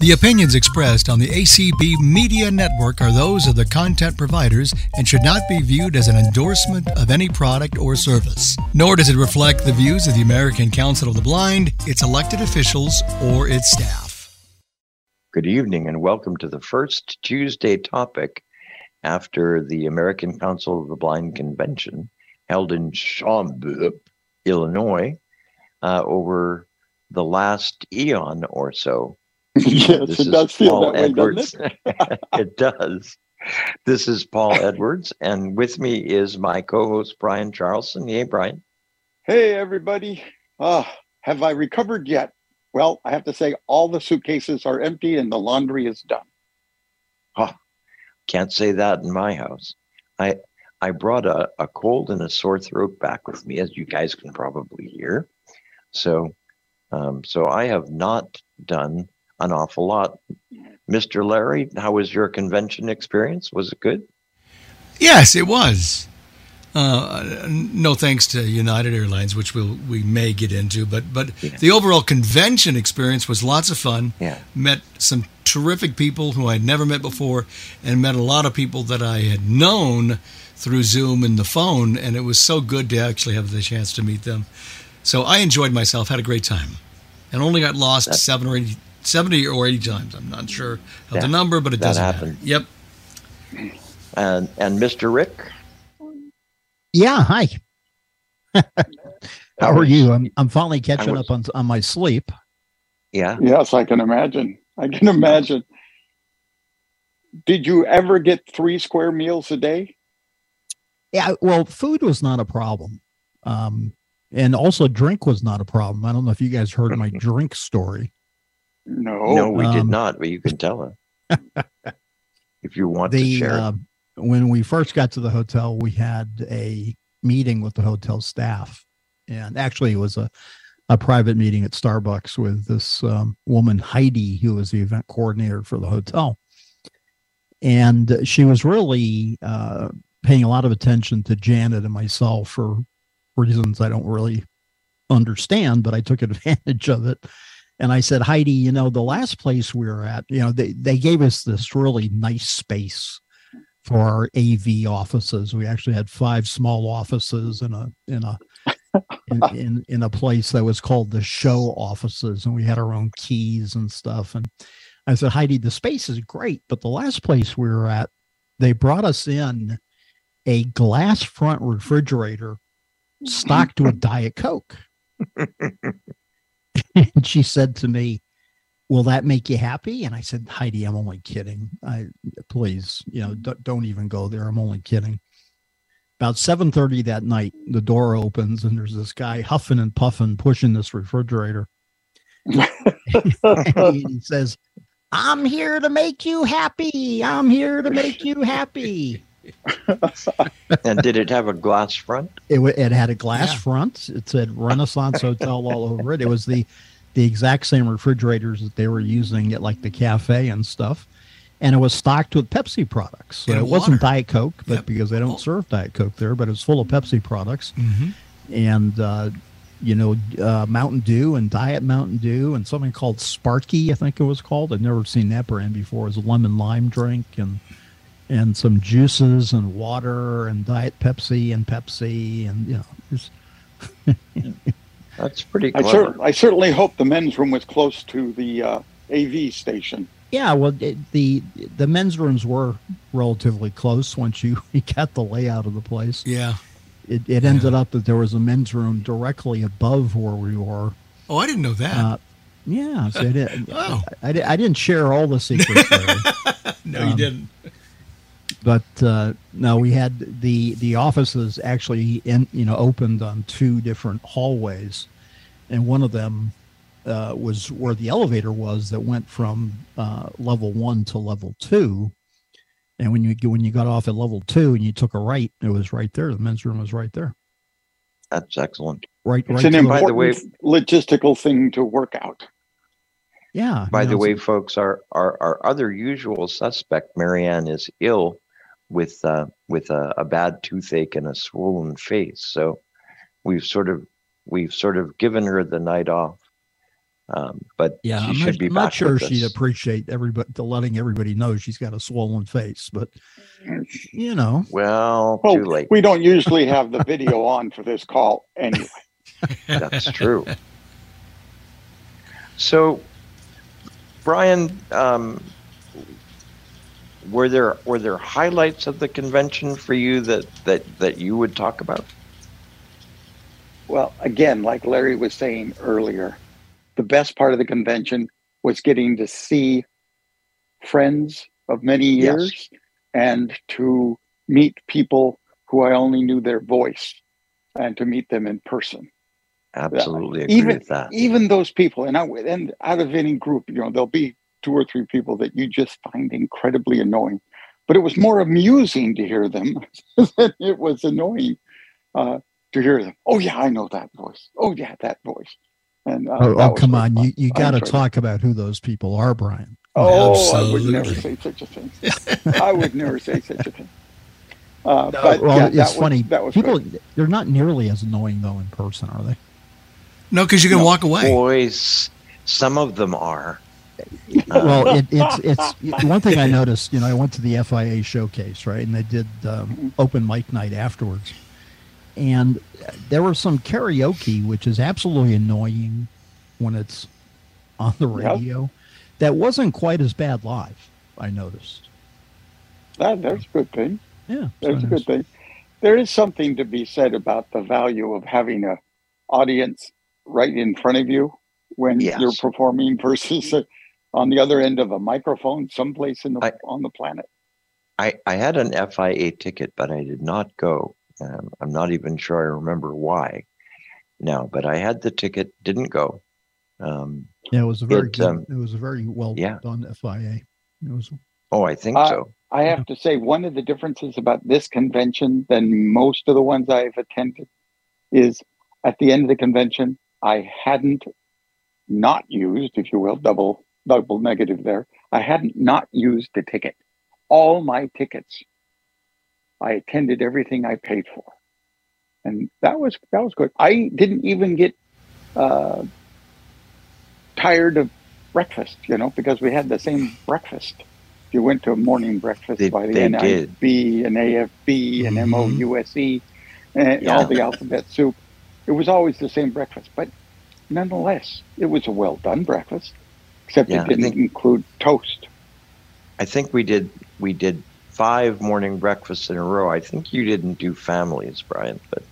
The opinions expressed on the ACB Media Network are those of the content providers and should not be viewed as an endorsement of any product or service. Nor does it reflect the views of the American Council of the Blind, its elected officials, or its staff. Good evening and welcome to the first Tuesday topic after the American Council of the Blind convention held in Schaumburg, Illinois, uh, over the last eon or so. yes, This it is does feel Paul that way, Edwards. doesn't it? it does. This is Paul Edwards, and with me is my co-host Brian Charlson. Hey, Brian. Hey, everybody. Ah, have I recovered yet? Well, I have to say, all the suitcases are empty and the laundry is done. Can't say that in my house. I I brought a, a cold and a sore throat back with me, as you guys can probably hear. So, um, so I have not done an awful lot. Mr. Larry, how was your convention experience? Was it good? Yes, it was. Uh, no thanks to United Airlines, which we'll, we may get into, but but Yeah. the overall convention experience was lots of fun. Yeah. Met some terrific people who I'd never met before, and met a lot of people that I had known through Zoom and the phone, and it was so good to actually have the chance to meet them. So I enjoyed myself, had a great time, and only got lost That- seven or 80, 70 or eighty times. I'm not sure of That- the number, but it doesn't happened. matter. Yep. And and Mr. Rick, Yeah, hi. How are you? I'm I'm finally catching was- up on on my sleep. Yeah. Yes, I can imagine. I can imagine. Did you ever get three square meals a day? Yeah, well, food was not a problem, um, and also drink was not a problem. I don't know if you guys heard my drink story. No. no, we did um, not, but you can tell her if you want to The share. uh, when we first got to the hotel, we had a meeting with the hotel staff, and actually, it was a a private meeting at Starbucks with this um, woman Heidi, who was the event coordinator for the hotel, and she was really uh, paying a lot of attention to Janet and myself for reasons I don't really understand, but I took advantage of it. And I said, Heidi, you know, the last place we were at, you know, they, they gave us this really nice space for our AV offices. We actually had five small offices in a in a in, in in a place that was called the show offices, and we had our own keys and stuff. And I said, Heidi, the space is great, but the last place we were at, they brought us in a glass front refrigerator stocked with Diet Coke. and she said to me, Will that make you happy? And I said, Heidi, I'm only kidding. I please, you know, don't, don't even go there. I'm only kidding. About 7:30 that night, the door opens and there's this guy huffing and puffing, pushing this refrigerator. he says, I'm here to make you happy. I'm here to make you happy. and did it have a glass front? It, it had a glass Yeah. front. It said Renaissance Hotel all over it. It was the the exact same refrigerators that they were using at like the cafe and stuff. And it was stocked with Pepsi products. So And it wasn't. Diet Coke, but Yep. because they Oh. don't serve Diet Coke there, but it was full of Pepsi products hmm and uh, you know uh, Mountain Dew and Diet Mountain Dew and something called Sparky, I think it was called. I'd never seen that brand before. It was a lemon lime drink and and some juices and water and Diet Pepsi and Pepsi and you know just That's pretty I, cer- I certainly hope the men's room was close to the uh, AV station. yeah. Well, it, the the men's rooms were relatively close once you, you got the layout of the place. Yeah. It, it ended up that there was a men's room directly above where we were. Oh, I didn't know that. Uh, yeah, so I, did, Oh. I, di- I didn't share all the secrets there. no, you um, didn't. But uh, no, we had the the offices actually in you know opened on two different hallways, and one of them uh, was where the elevator was that went from uh, level one to level two. And when you when you got off at level two and you took a right, it was right there. The men's room was right there. That's excellent. Right, It's right. an to the- By the way- important logistical thing to work out. yeah. By you the know, way, folks, our, our, our other usual suspect, Maryann, is ill with uh, with a, a bad toothache and a swollen face. So we've sort of we've sort of given her the night off. Um, but Yeah, she I'm should not, be I'm not sure with she'd us. appreciate everybody to letting everybody know she's got a swollen face, but you know, Well, Well, too late. we don't usually have the video on for this call anyway. That's true. So, Brian, um, were there were there highlights of the convention for you that that that you would talk about? Well, again, like Larry was saying earlier, the best part of the convention was getting to see friends of many Yes. years and to meet people who I only knew their voice and to meet them in person. Absolutely agree Even- with that. Even those people, and I and out of any group, you know, there'll be two or three people that you just find incredibly annoying. But it was more amusing to hear them than it was annoying uh, to hear them. Oh yeah, I know that voice. Oh yeah, that voice. And uh, oh, oh come on, fun. you, you got to talk about who those people are, Brian. Oh, I would never say such a thing. I would never say such a thing. Uh, No, but well, yeah, it's that was- funny. That was People, good. they're not nearly as annoying though in person, are they? No, because you can No. walk away. Boys, some of them are. Uh, well, it, it's it's one thing I noticed. You know, I went to the FIA showcase, right, and they did um, open mic night afterwards, and there was some karaoke, which is absolutely annoying when it's on the radio. That wasn't quite as bad live. I noticed. That, that's a good thing. Yeah, so That's a I good thing. There is something to be said about the value of having a audience right in front of you when Yes. you're performing versus uh, on the other end of a microphone someplace in the I- on the planet. I, I had an FIA ticket, but I did not go. Um, I'm not even sure I remember why now, but I had the ticket, didn't go. Um, Yeah, it was a very It, good, um, it was a very well yeah. done FIA. It was oh, I think Uh, so. I have to say, one of the differences about this convention than most of the ones I've attended is at the end of the convention, I hadn't not used, if you will, double double negative there. I hadn't not used the ticket. All my tickets, I attended everything I paid for, and that was that was good. I didn't even get uh, tired of breakfast, you know, because we had the same breakfast. You went to a morning breakfast They- by the NIB and AFB and Mhm. MOUSE and Yeah. all the alphabet soup, it was always the same breakfast. But nonetheless, it was a well done breakfast, except Yeah, it didn't think- include toast. I think we did we did five morning breakfasts in a row. I think you didn't do families, Brian, but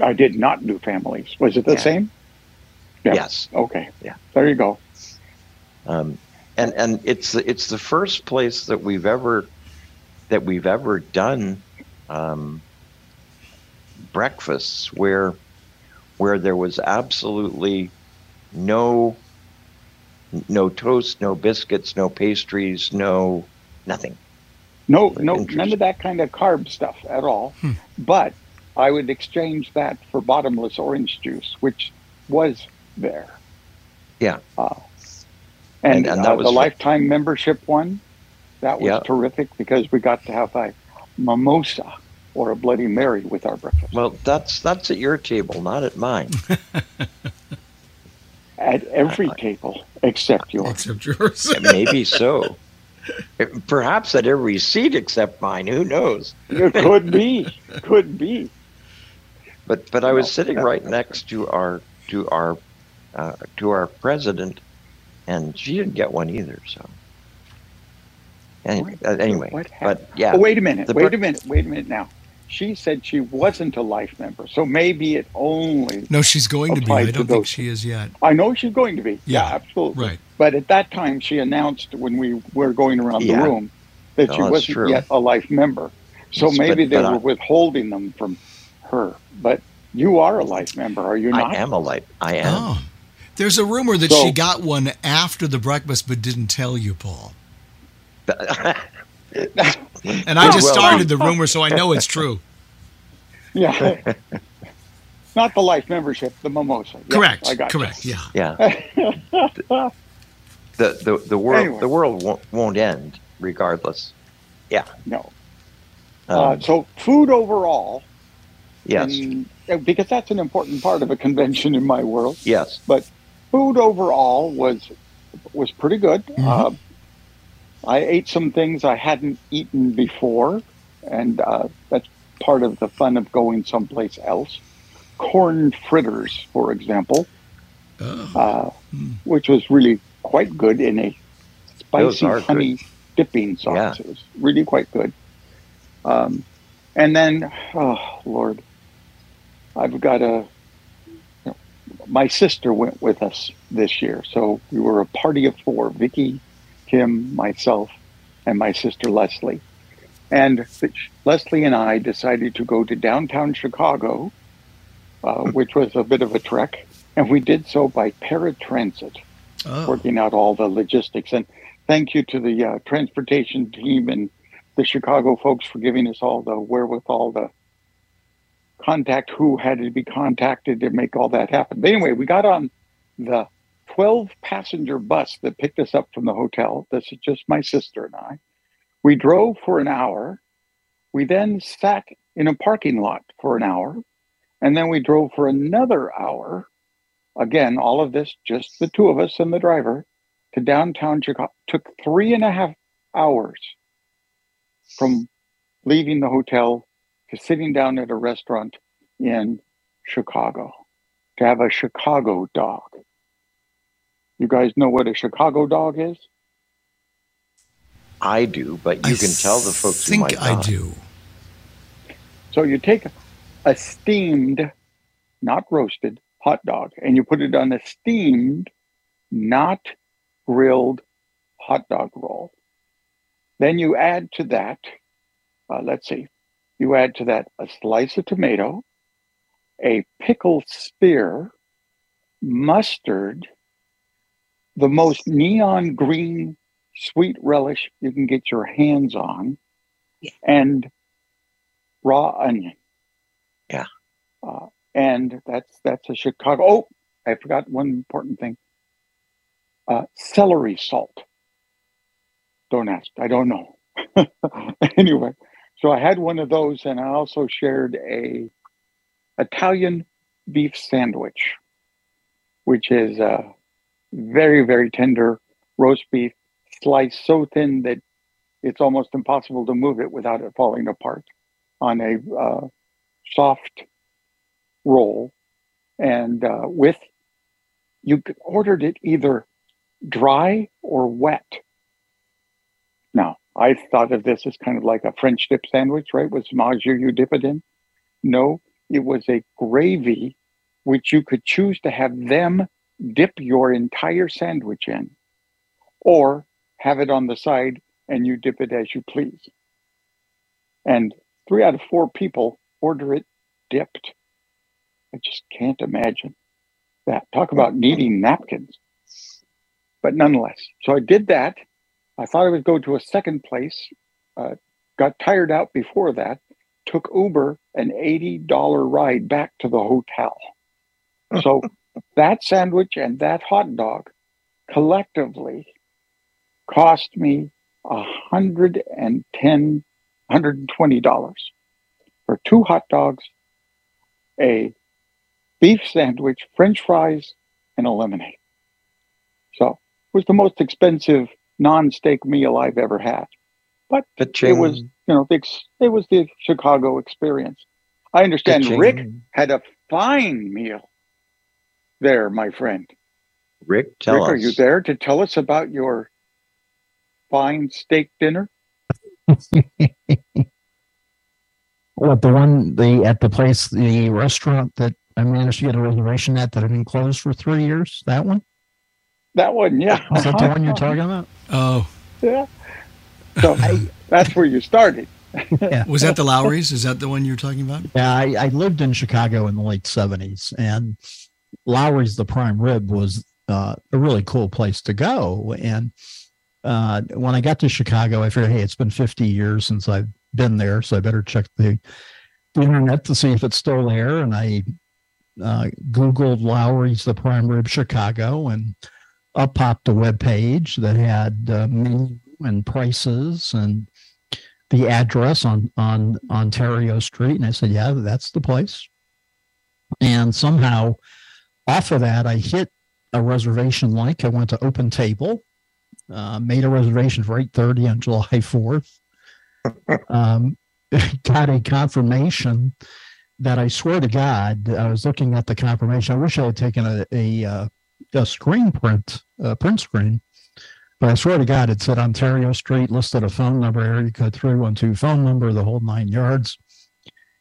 I did not do families. Was it the Yeah. same? Yeah. yes. Okay. Yeah. There you go. Um, and and it's the, it's the first place that we've ever that we've ever done um, breakfasts where where there was absolutely no no toast, no biscuits, no pastries, no nothing. No, no, none of that kind of carb stuff at all. Hmm. But I would exchange that for bottomless orange juice, which was there. Yeah. Uh, and And- and uh, that was the for- lifetime membership one, that was Yeah. terrific because we got to have a mimosa or a Bloody Mary with our breakfast. Well, that's that's at your table, not at mine. At every table except yours. Except yours. Maybe so. Perhaps at every seat except mine. Who knows? it could be, could be. But but I was No, sitting right next to our to our uh, to our president, and she didn't get one either. So anyway, uh, anyway, What but yeah, Oh, wait a minute. Wait bre- a minute. Wait a minute now. She said she wasn't a life member, so maybe it only. No, she's going to be. I don't think those. she is yet. I know she's going to be. Yeah, Yeah, absolutely. Right. But at that time, she announced when we were going around Yeah. the room that No, she oh, wasn't true. yet a life member. So Yes, maybe but- they but I- were withholding them from her. But you are a life member, are you not? I am a life. I am. Oh. There's a rumor that So- she got one after the breakfast but didn't tell you, Paul. And I just Well, started the rumor, so I know it's true. yeah. not the life membership, the mimosa. Yes, correct. I got you. correct. Yeah. yeah. the the the world Anyway. the world won't, won't end regardless. Yeah. No. Um, uh, so food overall, yes, and, uh, because that's an important part of a convention in my world. yes. But food overall was was pretty good. Mhm. Uh, I ate some things I hadn't eaten before, and uh, that's part of the fun of going someplace else. Corn fritters, for example, Oh, uh, Hmm. which was really quite good in a spicy are honey dipping sauce. Yeah. It was really quite good. Um, and then, oh Lord, I've got a. you know, my sister went with us this year, so we were a party of four: Vicky, Kim, myself, and my sister Leslie. And Leslie and I decided to go to downtown Chicago, uh, which was a bit of a trek, and we did so by paratransit oh. working out all the logistics. And thank you to the uh, transportation team and the Chicago folks for giving us all the wherewithal to contact who had to be contacted to make all that happen. But anyway, we got on the 12 passenger bus that picked us up from the hotel. This is just my sister and I. We drove for an hour. We then sat in a parking lot for an hour. And then we drove for another hour again, all of this, just the two of us and the driver, to downtown Chicago. Took three and a half hours from leaving the hotel to sitting down at a restaurant in Chicago to have a Chicago dog. You guys know what a Chicago dog is? I do, but you I can tell the folks who think might I not. do. So you take a steamed, not roasted, hot dog and you put it on a steamed, not grilled hot dog roll. Then you add to that, uh, let's see, you add to that a slice of tomato, a pickle spear, mustard, the most neon green sweet relish you can get your hands on, Yeah. and raw onion. Yeah. Uh, and that's that's a Chicago. Oh, I forgot one important thing. Uh, celery salt. Don't ask. I don't know. anyway, so I had one of those, and I also shared a Italian beef sandwich, which is a very very tender roast beef sliced so thin that it's almost impossible to move it without it falling apart on a uh, soft roll. And uh, with you ordered it either dry or wet. Now i thought of this as kind of like a french dip sandwich right with jus you dip it in. No it was a gravy which you could choose to have them dip your entire sandwich in or have it on the side and you dip it as you please and three out of four people order it dipped I just can't imagine that. Talk about needing napkins. But nonetheless, so I did that. I thought I would go to a second place. Uh, got tired out before that. Took Uber an $80 ride back to the hotel. So that sandwich and that hot dog collectively cost me $110, $120 for two hot dogs, a beef sandwich, french fries, and a lemonade. So it was the most expensive non-steak meal I've ever had. But it Ka-ching. was, you know, the, it was the Chicago experience. I understand Ka-ching. Rick had a fine meal there, my friend. Rick, tell Rick, us. are you there to tell us about your fine steak dinner? What the one the at the place the restaurant that I managed to get a reservation at that had been closed for three years? That one? That one, yeah. Is that the one you're talking about? Oh, Yeah. So that's where you started. yeah. was that the Lawry's? Is that the one you're talking about? Yeah, I, I lived in Chicago in the late seventies, and Lawry's the Prime Rib was uh, a really cool place to go. And uh, when I got to Chicago, I figured, hey, it's been fifty years since I've been there, so I better check the, the internet to see if it's still there. And I uh, Googled Lawry's the Prime Rib Chicago, and up popped a web page that had uh, menu and prices and the address on on Ontario Street, and I said, "Yeah, that's the place." And somehow, off of that, I hit a reservation like. I went to Open Table, uh, made a reservation for 8.30 on July 4th. Um, got a confirmation that I swear to God, I was looking at the confirmation. I wish I had taken a, a, uh, a screen print, a print screen, but I swear to God, it said Ontario Street, listed a phone number, area code 312 phone number, the whole nine yards.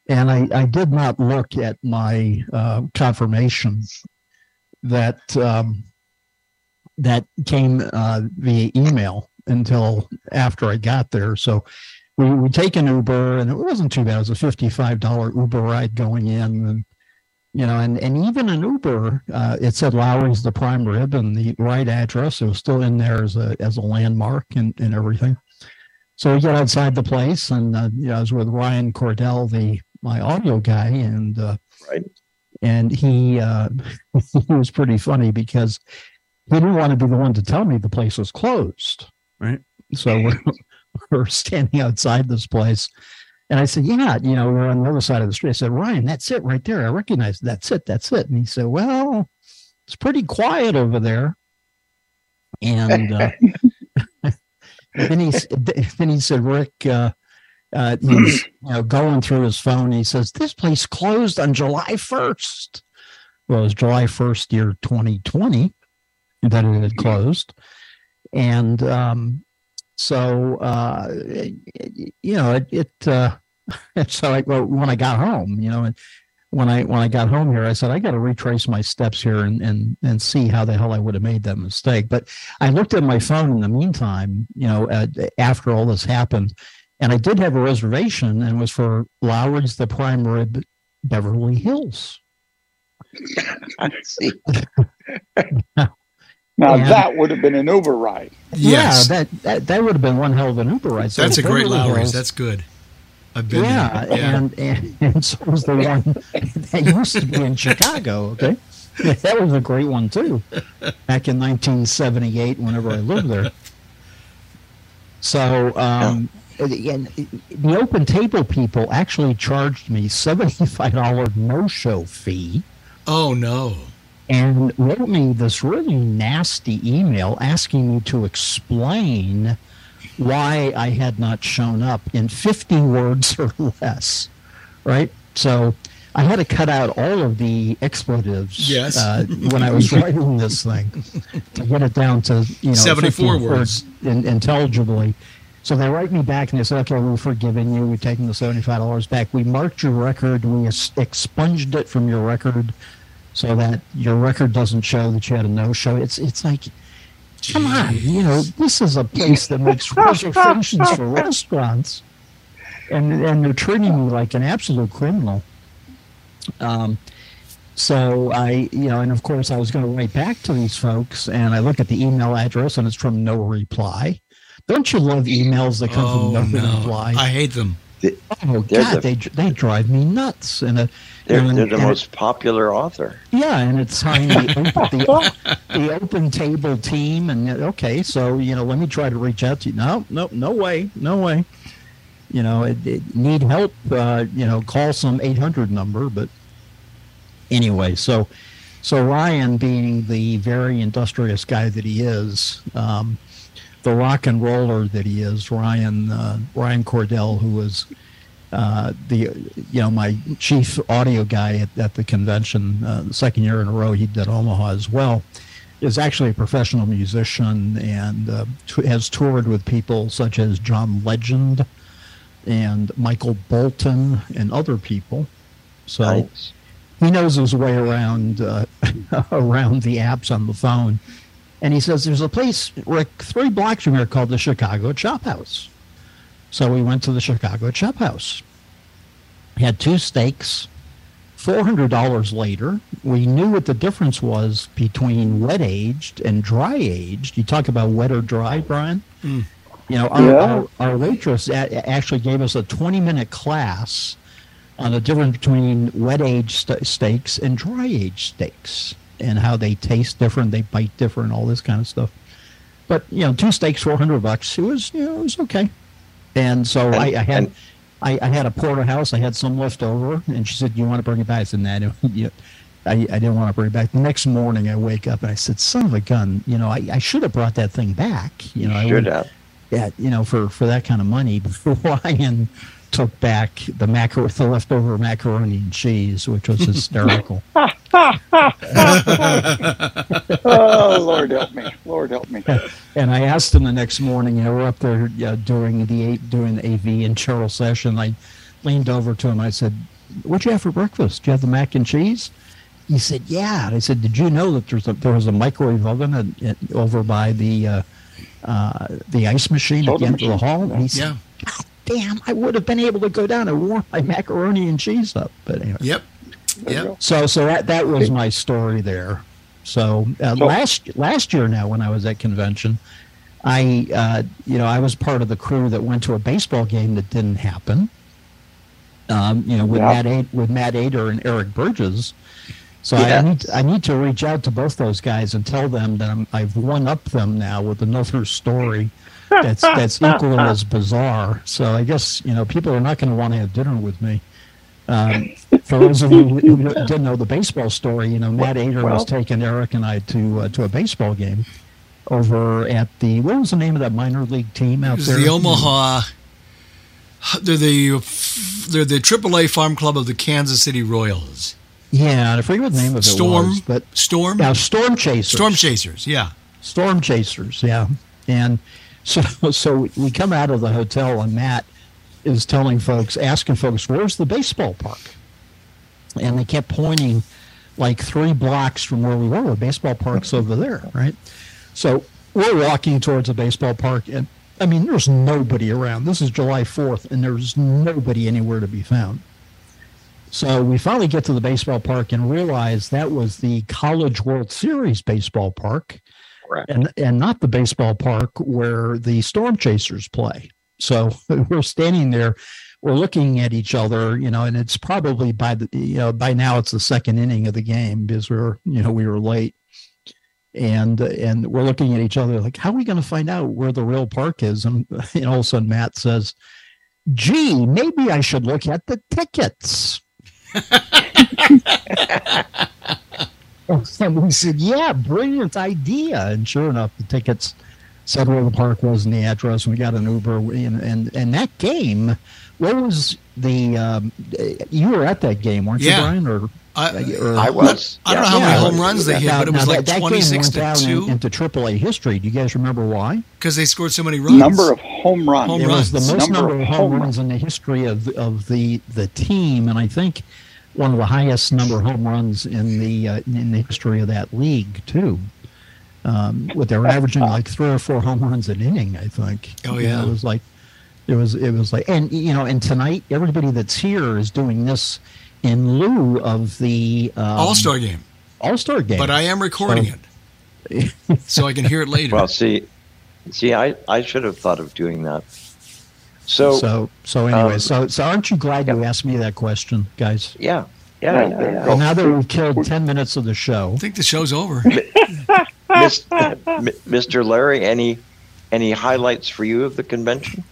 And I, I did not look at my uh, confirmation that um, that came uh, via email until after I got there. So we we take an Uber, and it wasn't too bad. It was a fifty-five dollar Uber ride going in, and you know, and and even an Uber, uh, it said Lawry's the prime rib and the right address. It was still in there as a as a landmark and and everything. So we get outside the place, and uh, you know, I was with Ryan Cordell, the my audio guy, and uh, Right. And he uh, he was pretty funny because he didn't want to be the one to tell me the place was closed. Right. So we're, we're standing outside this place. And I said, Yeah, you know, we're on the other side of the street. I said, Ryan, that's it right there. I recognize it. that's it. That's it. And he said, Well, it's pretty quiet over there. And uh, then he then he said, Rick, uh, uh, he's you know going through his phone. He says, This place closed on July 1st. Well, it was July 1st, year 2020 that it had closed. And um, so, uh, you know, it, it uh, so I, well, when I got home, you know, and when I when I got home here, I said I got to retrace my steps here and and and see how the hell I would have made that mistake. But I looked at my phone in the meantime, you know, uh, after all this happened, and I did have a reservation, and it was for Lawry's the Prime Rib, Beverly Hills. I See, Now Yeah. that would have been an Uber ride. Yes. Yeah, that, that that would have been one hell of an Uber ride. So That's a great Lawry's. Hills- That's good. I've been yeah, there. Yeah. and, and and so was the one that used to be in Chicago. Okay, that was a great one too, back in 1978. Whenever I lived there, so um, and the open table people actually charged me seventy five dollar no show fee oh no. and wrote me this really nasty email asking me to explain why I had not shown up in 50 words or less. Right? So I had to cut out all of the expletives Yes. uh, when I was writing this thing to get it down to you know 74 50 words. in, intelligibly. So they write me back and they said, "Okay, we're forgiving you. We're taking the seventy-five dollars back. We marked your record. We expunged it from your record, so that your record doesn't show that you had a no-show." It's it's like, come on, you know, this is a place that makes reservations for restaurants, and and they're treating me like an absolute criminal. Um, so I, you know, and of course I was going to write back to these folks, and I look at the email address, and it's from no reply. Don't you love emails that come Oh from no, no. reply? I hate them. oh They're God, the- they they drive me nuts. And uh, they're, and- they're the and- most popular author. yeah, and it's signed the, open- the, the open table team. And uh, okay, so you know, let me try to reach out to you. No, no, no way, no way. You know, it, it need help. Uh, you know, call some eight hundred number. But anyway, so so Ryan, being the very industrious guy that he is, um, the rock and roller that he is, Ryan uh, Ryan Cordell, who was uh, the you know my chief audio guy at, at the convention uh, the second year in a row he did Omaha as well is actually a professional musician and uh, t- has toured with people such as John Legend and Michael Bolton and other people. So Nice. he knows his way around uh, around the apps on the phone. And he says there's a place Rick three blocks from here called the Chicago Chop House. So we went to the Chicago Chop House. Had two steaks. Four hundred dollars later, we knew what the difference was between wet aged and dry aged. You talk about wet or dry, Brian. Mm. You know, our, Yeah. our, our waitress a- actually gave us a twenty minute class on the difference between wet aged st- steaks and dry aged steaks and how they taste different, they bite different, all this kind of stuff. But you know, two steaks, four hundred bucks. It was you know, it was okay. And so And- I, I had and- I, I had a porterhouse. I had some left over, and she said, "You want to bring it back?" I said, "Nah, no, I, I didn't want to bring it back. The next morning, I wake up and I said, "Son of a gun! You know, I, I should have brought that thing back. You know, I Should would- have. yeah, you know, for for that kind of money." Ryan took back the macro, the leftover macaroni and cheese, which was hysterical. Oh, Lord help me. Lord help me. and I asked him the next morning. You know, we're up there uh, during the doing the AV and Cheryl session. I leaned over to him. I said, "What'd you have for breakfast? Did you have the mac and cheese?" He said, "Yeah." And I said, "Did you know that there's a, there was a microwave oven at, at, over by the uh, uh, the ice machine at Soda the end of the hall?" And he said, Yeah. God damn! I would have been able to go down and warm my macaroni and cheese up. But anyway, Yep. There you Yep. go. so so that that was my story there. So, uh, So- last last year now when I was at convention, I uh, you know I was part of the crew that went to a baseball game that didn't happen. Um, you know, with Yeah. Matt A- with Matt Ader and Eric Burgess. So I need I need to reach out to both those guys and tell them that I'm, I've one up them now with another story that's that's equally as bizarre. So I guess you know people are not going to want to have dinner with me. Um, for those of you who didn't know the baseball story, you know Matt Ader was Well- taking Eric and I to uh, to a baseball game over at the what was the name of that minor league team out there? the Omaha. They're the they're the AAA farm club of the Kansas City Royals. Yeah, and I forget what the name of it Storm, was, but Storm, now Storm Chasers. Storm Chasers. Yeah. Storm Chasers, yeah. And so so we come out of the hotel and Matt is telling folks, asking folks, where's the baseball park? And they kept pointing like three blocks from where we were. The baseball park's over there, right? So we're walking towards the baseball park and I mean there's nobody around. This is July 4th and there's nobody anywhere to be found. So we finally get to the baseball park and realize that was the College World Series baseball park Correct. and and not the baseball park where the storm chasers play. So we're standing there, we're looking at each other, you know, and it's probably by the you know by now it's the second inning of the game because we are you know we were late, and and we're looking at each other like how are we going to find out where the real park is? And, and all of a sudden Matt says, "Gee, maybe I should look at the tickets." And we said, "Yeah, brilliant idea." And sure enough, the tickets said where the park was and the address. And we got an Uber, and and, and that game. What was the? Um, you were at that game, weren't Yeah. you, Brian? Or, I, or I was. I don't know yeah. how many Yeah. home runs they hit, Now- but it was like that, that game 26 went to down in- 2 into AAA history. Do you guys remember why? because they scored so many runs. Number of home runs. Home it was the most Number number, of of home home runs in the history of of the the team, and I think one of the highest number of home runs in the uh, in the history of that league too. Um, with they were averaging like three or four home runs an inning, I think. Oh, You know, yeah. it was like it was it was like, and you know, and tonight everybody that's here is doing this in lieu of the um, All Star game. All Star game. But I am recording it so I can hear it later. Well, see, see, I, I should have thought of doing that. So, so so anyway, um, so so aren't you glad you asked me that question, guys? yeah, yeah, Yeah, yeah, yeah. Well, now that we've killed ten minutes of the show, I think the show's over. Miss, M- Mr. Larry, any any highlights for you of the convention?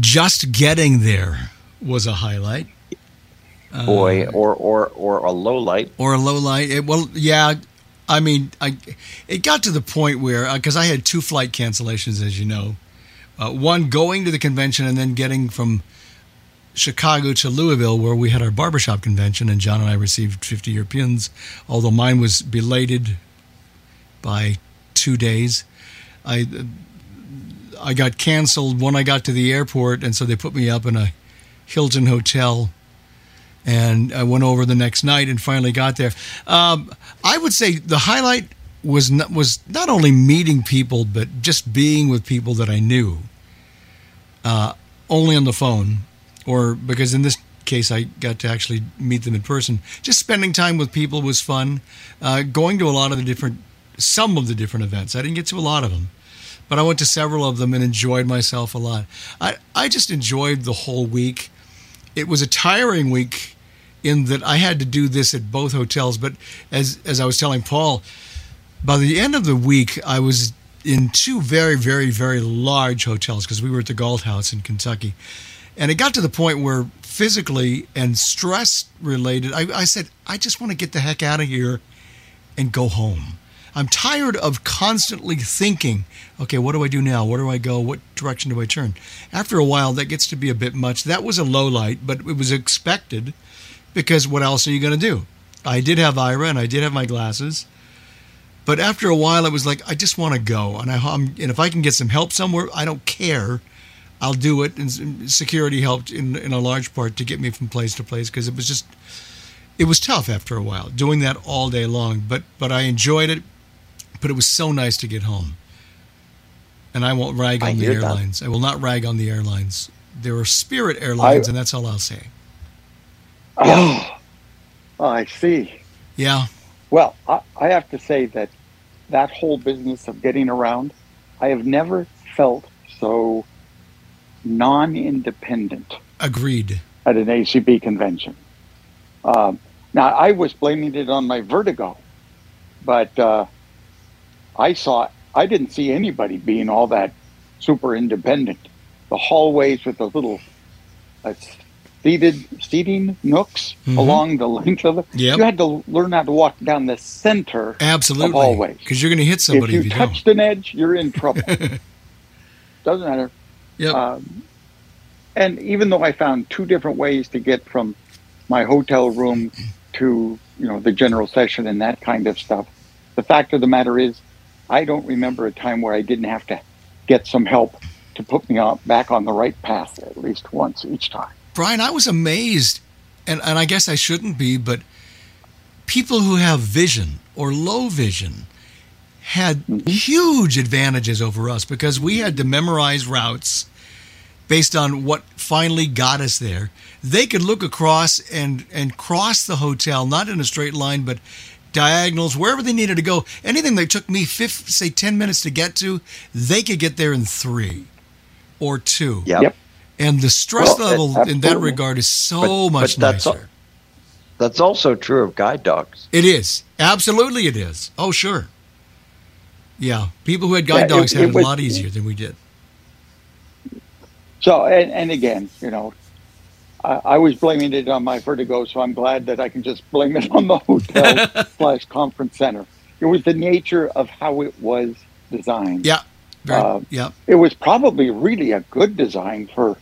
Just getting there was a highlight. Uh, Boy, or or or a low light. or a low light. It, well, yeah. I mean, I it got to the point where because I had two flight cancellations, as you know, uh, one going to the convention and then getting from Chicago to Louisville, where we had our barbershop convention, and John and I received 50 Europeans, although mine was belated by two days. I I got canceled when I got to the airport, and so they put me up in a Hilton hotel and I went over the next night and finally got there. Um, I would say the highlight was not, was not only meeting people, but just being with people that I knew, uh, only on the phone, or because in this case I got to actually meet them in person. Just spending time with people was fun. Uh, going to a lot of the different, some of the different events. I didn't get to a lot of them. But I went to several of them and enjoyed myself a lot. I, I just enjoyed the whole week it was a tiring week in that I had to do this at both hotels. But as as I was telling Paul, by the end of the week, I was in two very, very, very large hotels because we were at the Galt House in Kentucky, and it got to the point where physically and stress related. I, I said, I just want to get the heck out of here and go home. I'm tired of constantly thinking, okay, what do I do now? Where do I go? What direction do I turn? After a while, that gets to be a bit much. That was a low light, but it was expected because what else are you going to do? I did have Aira and I did have my glasses. But after a while, it was like, I just want to go. And, I, I'm, and if I can get some help somewhere, I don't care. I'll do it. And security helped in, in a large part to get me from place to place because it was just, it was tough after a while doing that all day long. But, but I enjoyed it but it was so nice to get home. And I won't rag on I the hear that. airlines. I will not rag on the airlines. There are Spirit Airlines, I- and that's all I'll say. Oh, I see. Yeah, Well, I, I have to say that that whole business of getting around, I have never felt so non-independent agreed. at an ACB convention. Um, now, I was blaming it on my vertigo, but uh, I saw I didn't see anybody being all that super independent. The hallways with the little uh, seated seating nooks Mhm. along the length of it. Yep. You had to learn how to walk down the center. Absolutely. always. Because you're going to hit somebody if if you you, touched an edge, you're in trouble. Doesn't matter. Yep. Um, and even though I found two different ways to get from my hotel room to you know the general session and that kind of stuff, the fact of the matter is, I don't remember a time where I didn't have to get some help to put me on, back on the right path at least once each time. Brian, I was amazed, and, and I guess I shouldn't be, but people who have vision or low vision had huge advantages over us because we had to memorize routes based on what finally got us there. They could look across and, and cross the hotel, not in a straight line, but diagonals, wherever they needed to go. Anything that took me, fif say, 10 minutes to get to, they could get there in three or two. Yep. Yep. And the stress Well, level in that regard is so But- much but that's nicer. al- That's also true of guide dogs. It is. Absolutely it is. Oh, sure. Yeah. People who had guide Yeah, it- dogs had it it, was- a lot easier than we did. So, and, and again, you know, I, I was blaming it on my vertigo, so I'm glad that I can just blame it on the hotel slash conference center. It was the nature of how it was designed. Yeah. Very, Uh, yeah. It was probably really a good design for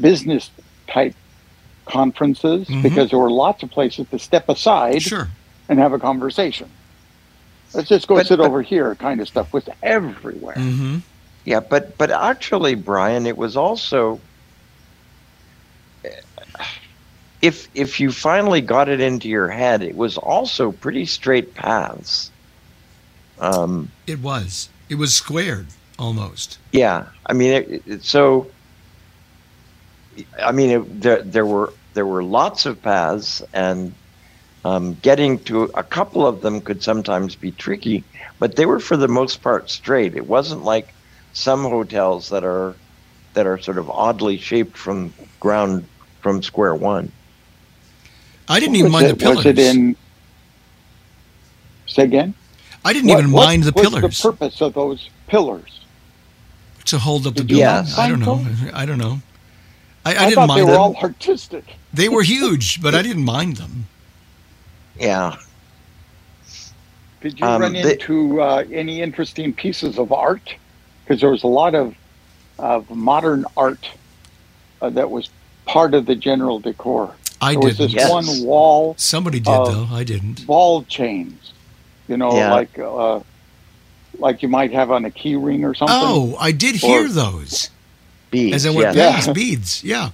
business type conferences Mhm. because there were lots of places to step aside Sure. and have a conversation. Let's just go But- sit but- over here, kind of stuff was everywhere. hmm Yeah, but but actually, Brian, it was also if if you finally got it into your head, it was also pretty straight paths. Um, It was. It was squared almost. yeah, I mean, it, it, so I mean, it, there there were there were lots of paths, and um, getting to a couple of them could sometimes be tricky, but they were for the most part straight. It wasn't like some hotels that are that are sort of oddly shaped from ground from square one. I didn't even Was mind it- the pillars. Was it in? Say again. I didn't What- even what mind the was pillars the purpose of those pillars? to hold up the Did building. you I don't know. I don't know. I, I, I, didn't thought mind they were them. all artistic. They were huge, but I didn't mind them. Yeah, Did you Um, run they- into uh, any interesting pieces of art? Because there was a lot of of modern art uh, that was part of the general decor. I there was didn't. this Yes. one wall Somebody did though. I didn't. ball chains, you know, Yeah. like uh, like you might have on a key ring or something. Oh, I did hear Or- those beads. as I went yeah. past beads. Yeah.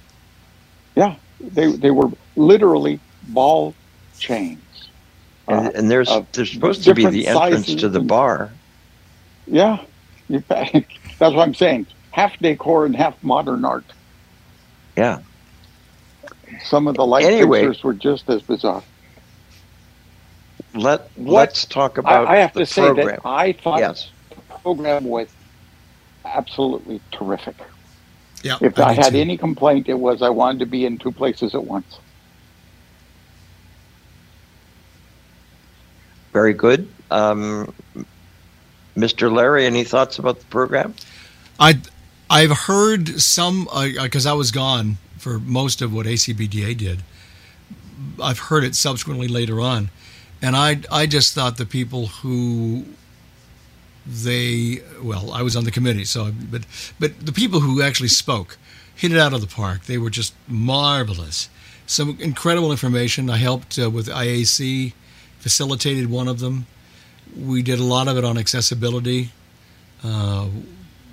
yeah, they they were literally ball chains. and, Uh, and there's of there's supposed to be the entrance to the and- bar. yeah, you, that's what I'm saying. Half decor and half modern art. Yeah. Some of the light Anyway. pictures were just as bizarre. Let What- let's talk about I, I have the to say that I thought yes. the program was absolutely terrific. Yeah. If I, did had too. any complaint, it was I wanted to be in two places at once. Very good. Um, Mr. Larry, any thoughts about the program? I I've heard some because I was gone for most of what ACBDA did. I've heard it subsequently later on, and I I just thought the people who they well I was on the committee so but but the people who actually spoke hit it out of the park. They were just marvelous. Some incredible information. I helped uh, with IAC, facilitated one of them. We did a lot of it on accessibility, uh,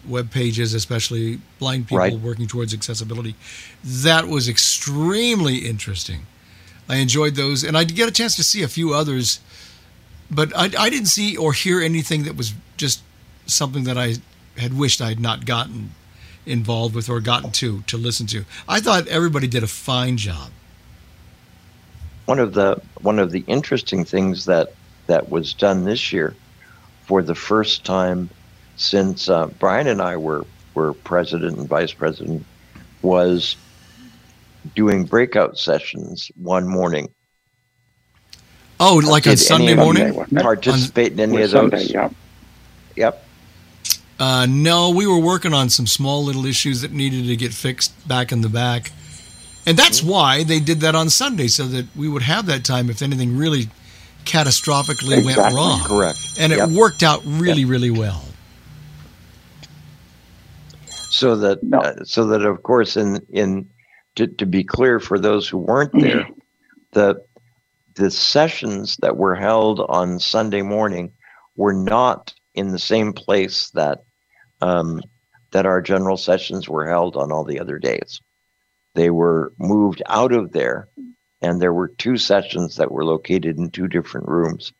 web pages, especially blind people Right. working towards accessibility. That was extremely interesting. I enjoyed those, and I did get a chance to see a few others, but I, I didn't see or hear anything that was just something that I had wished I had not gotten involved with or gotten to to listen to. I thought everybody did a fine job. one of the one of the interesting things that that was done this year for the first time since uh, Brian and I were were president and vice president was doing breakout sessions one morning. Oh, like Did on Sunday morning? wasn't it? Participate in any Or of those? Sunday, yeah. Yep. Uh, no, we were working on some small little issues that needed to get fixed back in the back. And that's why they did that on Sunday, so that we would have that time if anything really catastrophically went wrong. Correct. And it worked out really, really well. so that No. uh, so that of course in in to, to be clear for those who weren't there the the sessions that were held on sunday morning were not in the same place that um, that our general sessions were held on all the other days they were moved out of there and there were two sessions that were located in two different rooms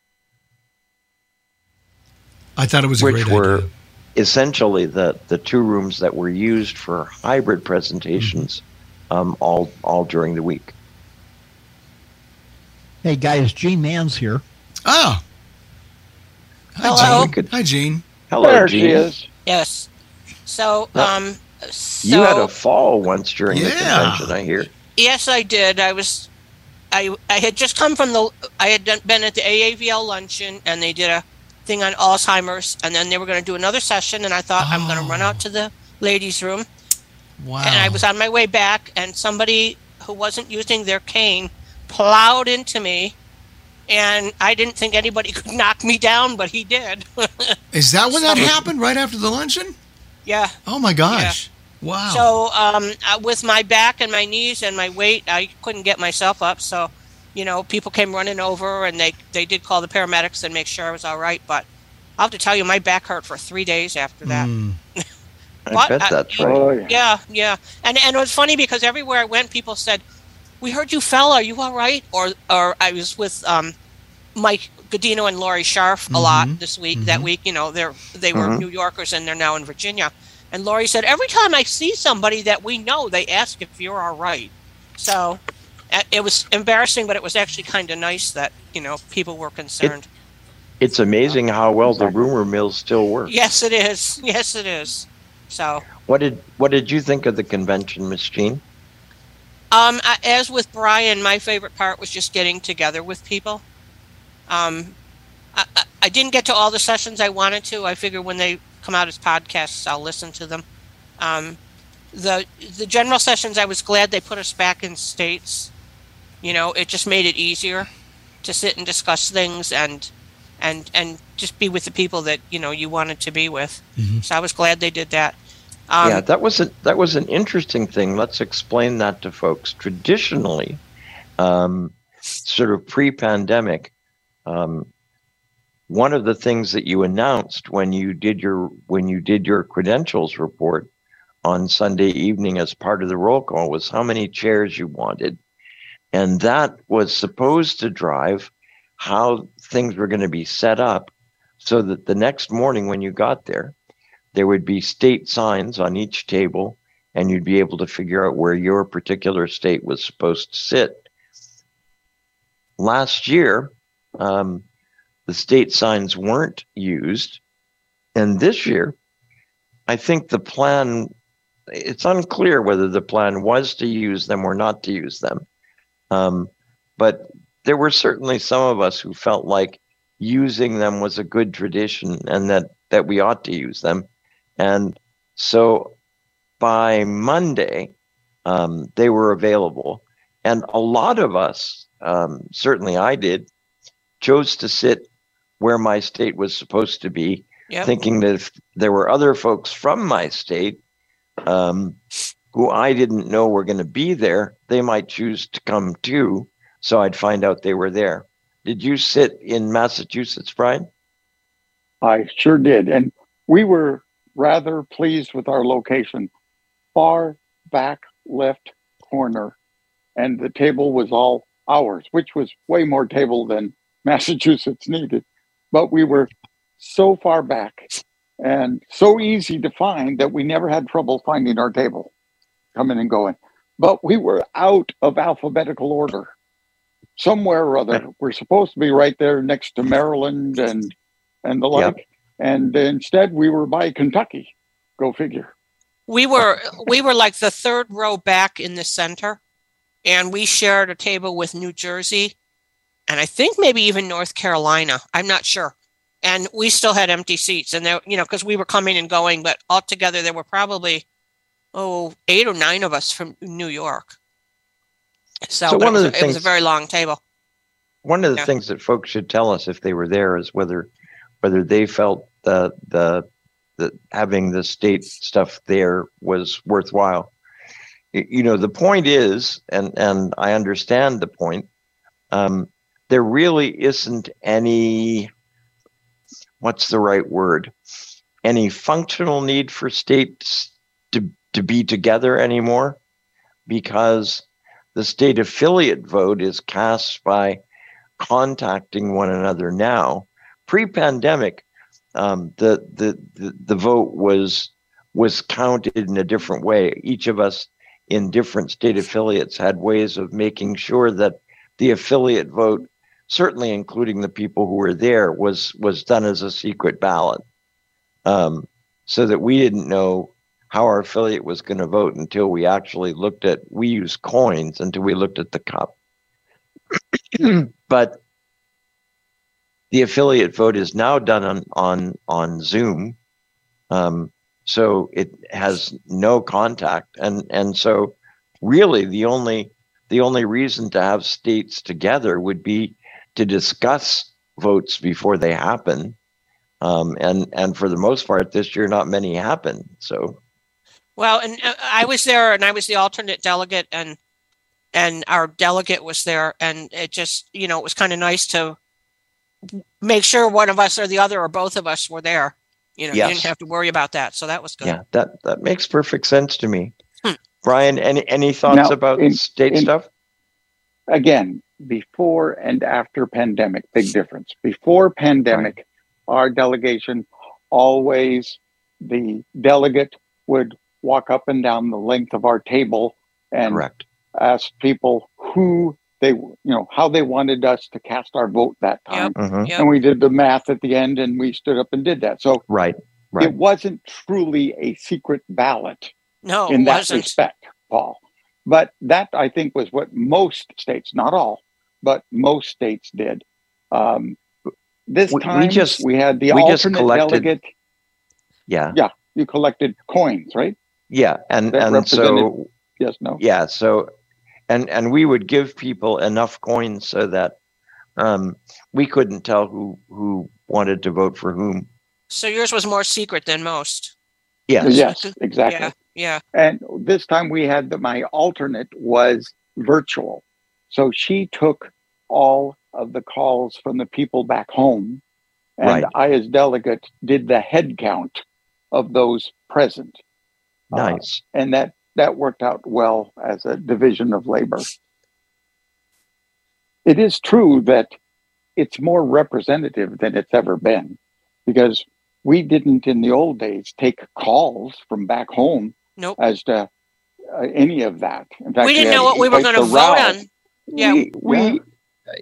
I thought it was a which great were idea. essentially the the two rooms that were used for hybrid presentations um, all all during the week. Hey guys, Jean Mann's here. Ah. Hi, Hello. Jean. Hi, Jean. Hello, there Jean. she is. Yes. So, No. um, so You had a fall once during the convention, I hear. yes, I did. I was, I, I had just come from the, I had done, been at the AAVL luncheon, and they did a thing on Alzheimer's, and then they were going to do another session, and I thought I'm going to run out to the ladies' room, Wow. and I was on my way back, and somebody who wasn't using their cane plowed into me. And I didn't think anybody could knock me down, but he did. Is that when that happened? Right after the luncheon? yeah. Oh my gosh! Wow. So um, uh, with my back and my knees and my weight, I couldn't get myself up. So, you know, people came running over and they they did call the paramedics and make sure I was all right. But I'll have to tell you, my back hurt for three days after that. Mm. I But, bet uh, that's right. Oh, yeah. Yeah, yeah. And and it was funny because everywhere I went, people said, "We heard you fell. Are you all right?" Or or I was with um, Mike Godino and Laurie Scharf a lot Mhm, this week. That week, you know, they're they were Mhm. New Yorkers and they're now in Virginia. And Laurie said, "Every time I see somebody that we know, they ask if you're all right." So it was embarrassing, but it was actually kind of nice that you know people were concerned. It's amazing how well the rumor mill still works. yes, it is. Yes, it is. So. What did what did you think of the convention, Miss Jean? Um, I- as with Brian, my favorite part was just getting together with people. Um, I, I, I didn't get to all the sessions I wanted to. I figure when they come out as podcasts, I'll listen to them. Um, the the general sessions, I was glad they put us back in states. You know, it just made it easier to sit and discuss things and and and just be with the people that you know you wanted to be with. Mhm. So I was glad they did that. Um, yeah, that was a, that was an interesting thing. Let's explain that to folks. Traditionally, um, sort of pre-pandemic, um, one of the things that you announced when you did your when you did your credentials report on Sunday evening as part of the roll call was how many chairs you wanted, and that was supposed to drive how things were going to be set up, so that the next morning when you got there there would be state signs on each table and you'd be able to figure out where your particular state was supposed to sit. Last year, um, the state signs weren't used. And this year, I think the plan, it's unclear whether the plan was to use them or not to use them. Um, but there were certainly some of us who felt like using them was a good tradition and that, that we ought to use them. And so by Monday, um, they were available. And a lot of us, um, certainly I did, chose to sit where my state was supposed to be, Yep. thinking that if there were other folks from my state um, who I didn't know were going to be there, they might choose to come too. So I'd find out they were there. Did you sit in Massachusetts, Brian? I sure did. And we were rather pleased with our location. Far back left corner. And the table was all ours, which was way more table than Massachusetts needed. But we were so far back and so easy to find that we never had trouble finding our table coming and going. But we were out of alphabetical order somewhere or other. We're supposed to be right there next to Maryland and and the like. Yep. And instead we were by Kentucky. Go figure. we were we were like the third row back in the center and we shared a table with new jersey and i think maybe even north carolina i'm not sure and we still had empty seats and there you know because we were coming and going but altogether there were probably oh eight or nine of us from new york so, So one it, of was, the a- it was a very long table One of the Yeah. things that folks should tell us if they were there is whether whether they felt the the the having the state stuff there was worthwhile. You know, the point is, and and I understand the point. Um, there really isn't any. What's the right word? Any functional need for states to to be together anymore, because the state affiliate vote is cast by contacting one another now. Pre-pandemic, um, the, the the the vote was was counted in a different way. Each of us in different state affiliates had ways of making sure that the affiliate vote, certainly including the people who were there, was was done as a secret ballot, um, so that we didn't know how our affiliate was going to vote until we actually looked at. We use coins until we looked at the cup. but the affiliate vote is now done on on on Zoom, um, so it has no contact, and and so really the only the only reason to have states together would be to discuss votes before they happen, um, and and for the most part this year not many happen. So Well, and uh, I was there, and I was the alternate delegate, and and our delegate was there, and it just you know it was kind of nice to make sure one of us or the other or both of us were there. You know, you didn't have to worry about that, so that was good. yeah, that that makes perfect sense to me. Hmm. Brian, any any thoughts Now, about in- state in- stuff? Again, before and after pandemic, big difference. Before pandemic, our delegation always the delegate would walk up and down the length of our table and Correct. ask people who they you know how they wanted us to cast our vote that time Mhm. Yep. and we did the math at the end and we stood up and did that so Right. Right. it wasn't truly a secret ballot No, in it that wasn't. respect paul but that i think was what most states not all but most states did um, this We- we just- we had the we just alternate collected- delegate Yeah. Yeah, you collected coins right Yeah. And That and so yes no yeah so and and we would give people enough coins so that um we couldn't tell who who wanted to vote for whom So yours was more secret than most. yes yes exactly Yeah, yeah. And this time we had the, my alternate was virtual. So she took all of the calls from the people back home. And Right. I, as delegate, did the head count of those present. Uh, nice and that, that worked out well as a division of labor. It is true that it's more representative than it's ever been because we didn't in the old days take calls from back home Nope. as to uh, any of that. In fact, We didn't had know what we were going to vote row. on. Yeah. we, we Yeah.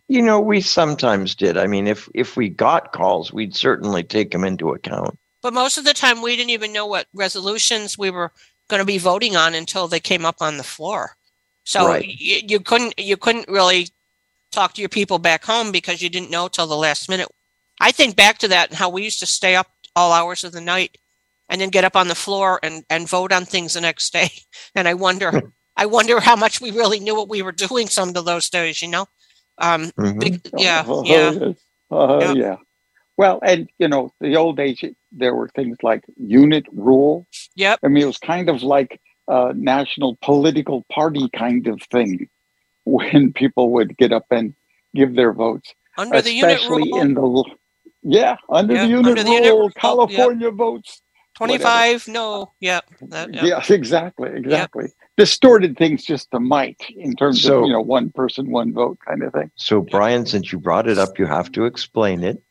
you know we sometimes did i mean if if we got calls we'd certainly take them into account But most of the time, we didn't even know what resolutions we were going to be voting on until they came up on the floor. So Right. you, you couldn't you couldn't really talk to your people back home because you didn't know till the last minute. I think back to that and how we used to stay up all hours of the night and then get up on the floor and and vote on things the next day. And I wonder I wonder how much we really knew what we were doing some of those days, you know? Um, Mhm. big- yeah, Oh, yeah. Uh, Yeah. yeah. Well, and you know, the old days there were things like unit rule. yep. I mean, it was kind of like a national political party kind of thing when people would get up and give their votes, Under the unit rule, in the yeah under Yeah, the unit under the rule. unit rule, yep. California votes. 25, no, yep. that- yep. Yeah, exactly, exactly. Distorted things just a mite in terms So- of you know one person, one vote kind of thing. So, Brian, since you brought it up, you have to explain it.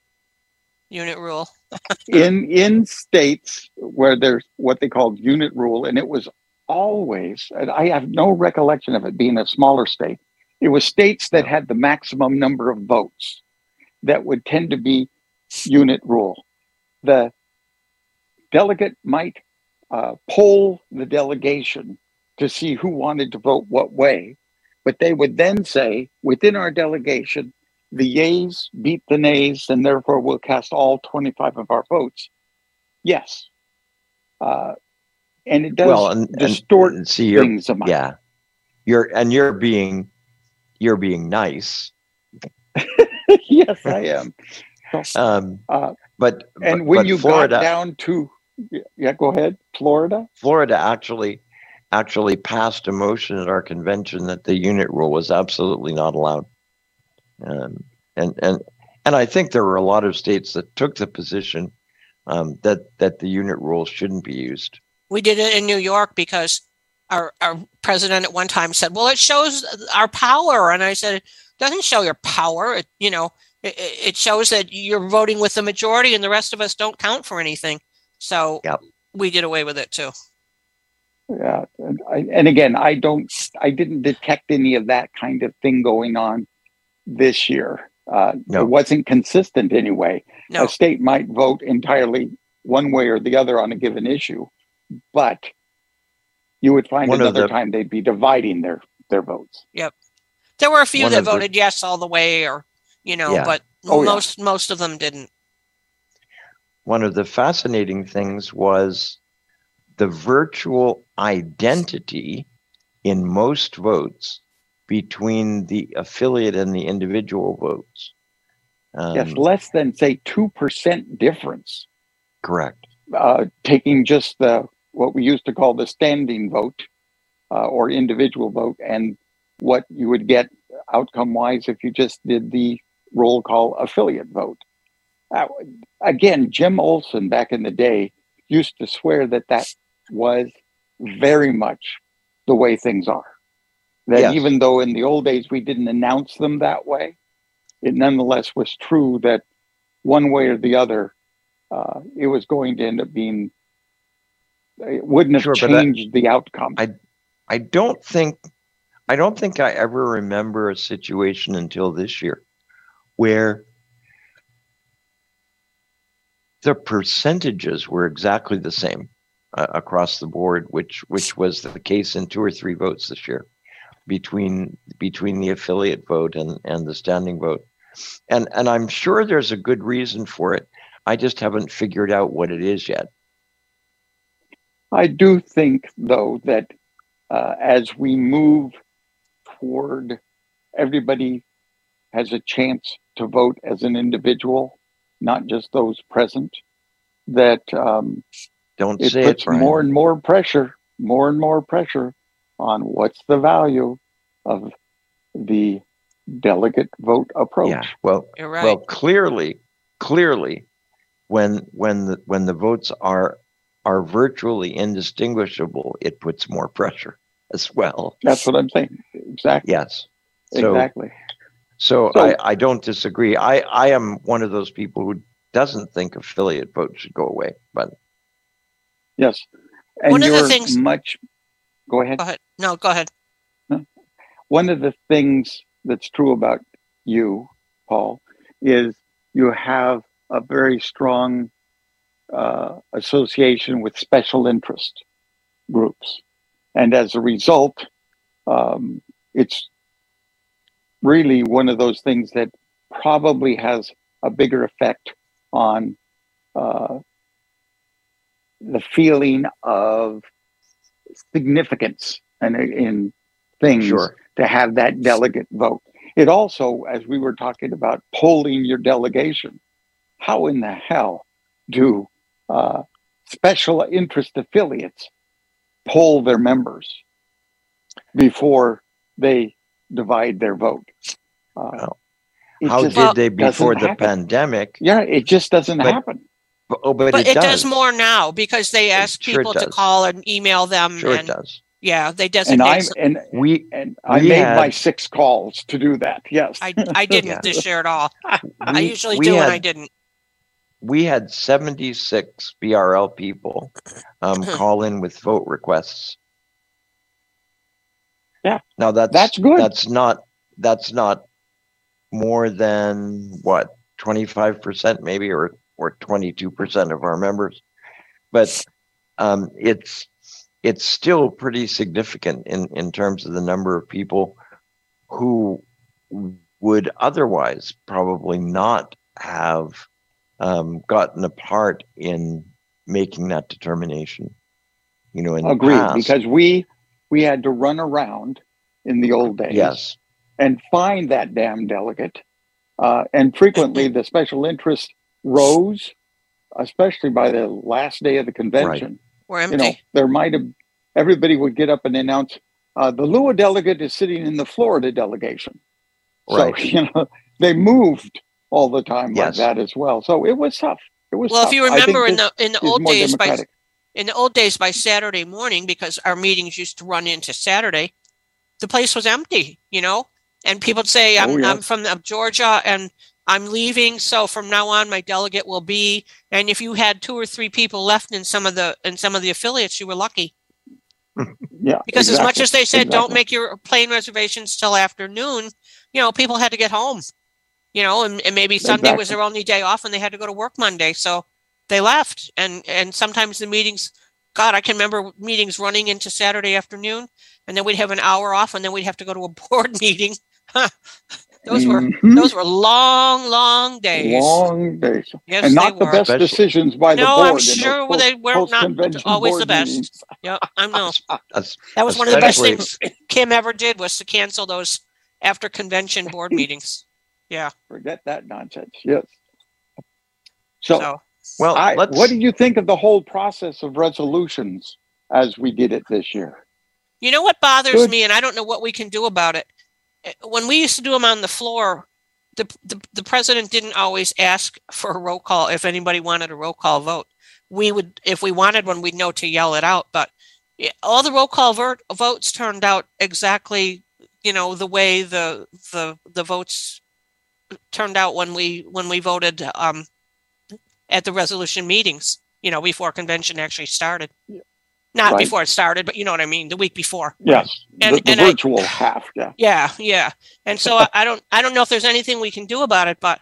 Unit rule. in in states where there's what they called unit rule and it was always and i have no recollection of it being a smaller state it was states that had the maximum number of votes that would tend to be unit rule the delegate might uh, poll the delegation to see who wanted to vote what way but they would then say within our delegation the yeas beat the nays, and therefore we'll cast all 25 of our votes. Yes. Uh, and it does well, and, distort and see, things yeah, you're and you're being you're being nice. yes, I am. Um, Uh, but and but- when but you Florida, got down to, yeah, go ahead, Florida. Florida actually actually passed a motion at our convention that the unit rule was absolutely not allowed. Um, and and and I think there were a lot of states that took the position um, that that the unit rule shouldn't be used. We did it in New York because our, our president at one time said, well, it shows our power. And I said, it doesn't show your power. It, you know, it, it shows that you're voting with the majority and the rest of us don't count for anything. So Yep. we did away with it too. Yeah, and, I, and again, I don't, I didn't detect any of that kind of thing going on this year. Uh, No. It wasn't consistent anyway. No, a state might vote entirely one way or the other on a given issue, but you would find One another the- time they'd be dividing their their votes. Yep, there were a few one that of the- voted yes all the way or, you know, Yeah. but Oh, yeah. most, most of them didn't. One of the fascinating things was the virtual identity in most votes between the affiliate and the individual votes. Um, yes, less than say two percent difference. correct. Uh, taking just the what we used to call the standing vote uh, or individual vote, and what you would get outcome wise if you just did the roll call affiliate vote. Uh, again, Jim Olson back in the day used to swear that that was very much the way things are. That Yes. even though in the old days we didn't announce them that way, it nonetheless was true that one way or the other, uh, it was going to end up being, it wouldn't have Sure, changed the outcome. I, I don't think I don't think I ever remember a situation until this year where the percentages were exactly the same uh, across the board, which which was the case in two or three votes this year between between the affiliate vote and and the standing vote, and and I'm sure there's a good reason for it. I just haven't figured out what it is yet. I do think, though, that uh, as we move toward everybody has a chance to vote as an individual, not just those present, that um, Don't it say it, puts Brian. more and more pressure, more and more pressure on what's the value of the delegate vote approach. Yeah. Well, right. Well, clearly, clearly, when when the when the votes are are virtually indistinguishable, it puts more pressure as well. That's what I'm saying. Exactly. Yes. So exactly. so, So- I, I don't disagree. I, I am one of those people who doesn't think affiliate votes should go away. But Yes. And One of the things- much. Go ahead. Go ahead. No, go ahead. one of the things that's true about you, Paul, is you have a very strong uh, association with special interest groups. And as a result, um, it's really one of those things that probably has a bigger effect on uh, the feeling of significance and in things Sure. to have that delegate vote. It also, as we were talking about polling your delegation, how in the hell do uh, special interest affiliates poll their members before they divide their vote? Uh, Well, How did they before the happen. pandemic? Yeah, it just doesn't But- happen. But- Oh, but, But it, it does more now because they ask sure people to call and email them. Sure, it and does. yeah, they And designate. I'm and We and I we made had- my six calls to do that. Yes, I, I didn't Yeah. this year at all. I usually do, had, and I didn't. We had seventy six BRL people um, call in with vote requests. Yeah. Now that's That's good. That's not that's not more than what twenty five percent maybe or or twenty two percent of our members, but um, it's it's still pretty significant in in terms of the number of people who would otherwise probably not have um, gotten a part in making that determination. You know, in agreed. past. Because we we had to run around in the old days yes, and find that damn delegate, uh, and frequently the special interest rose, especially by the last day of the convention. We're You know, there might have everybody would get up and announce uh, the Lua delegate is sitting in the Florida delegation. Right. So you know they moved all the time Yes. like that as well. So it was tough. It was well, tough. if you remember in the in the old more days, by in the old days by Saturday morning, because our meetings used to run into Saturday, the place was empty, you know, and people would say, "I'm Oh, yeah. I'm from Georgia and I'm leaving, so from now on, my delegate will be." And if you had two or three people left in some of the in some of the affiliates, you were lucky yeah, because as much as they said, "Don't make your plane reservations till afternoon," you know, people had to get home, you know, and, and maybe Sunday was their only day off, and they had to go to work Monday, so they left, and and sometimes the meetings. God, I can remember meetings running into Saturday afternoon, and then we'd have an hour off, and then we'd have to go to a board meeting. those were Mhm. those were long, long days. long days, yes, and not the were. best Especially- decisions by the board. No. I'm sure post- they weren't always the best. meetings. Yep, I know. That's- That was one of the best things Kim ever did was to cancel those after convention board meetings. Yeah. Forget that nonsense. Yes. So, So well, I, let's. what do you think of the whole process of resolutions as we did it this year? You know what bothers Good. me, and I don't know what we can do about it. When we used to do them on the floor, the, the the president didn't always ask for a roll call if anybody wanted a roll call vote. We would, if we wanted one, we'd know to yell it out. But all the roll call votes turned out exactly, you know, the way the the the votes turned out when we when we voted um, at the resolution meetings. You know, before convention actually started. Not Right. before it started, but you know what I mean. The week before. Yes, And- the, the and I- virtual half. Yeah. Yeah, yeah. And so I, I don't I don't know if there's anything we can do about it, but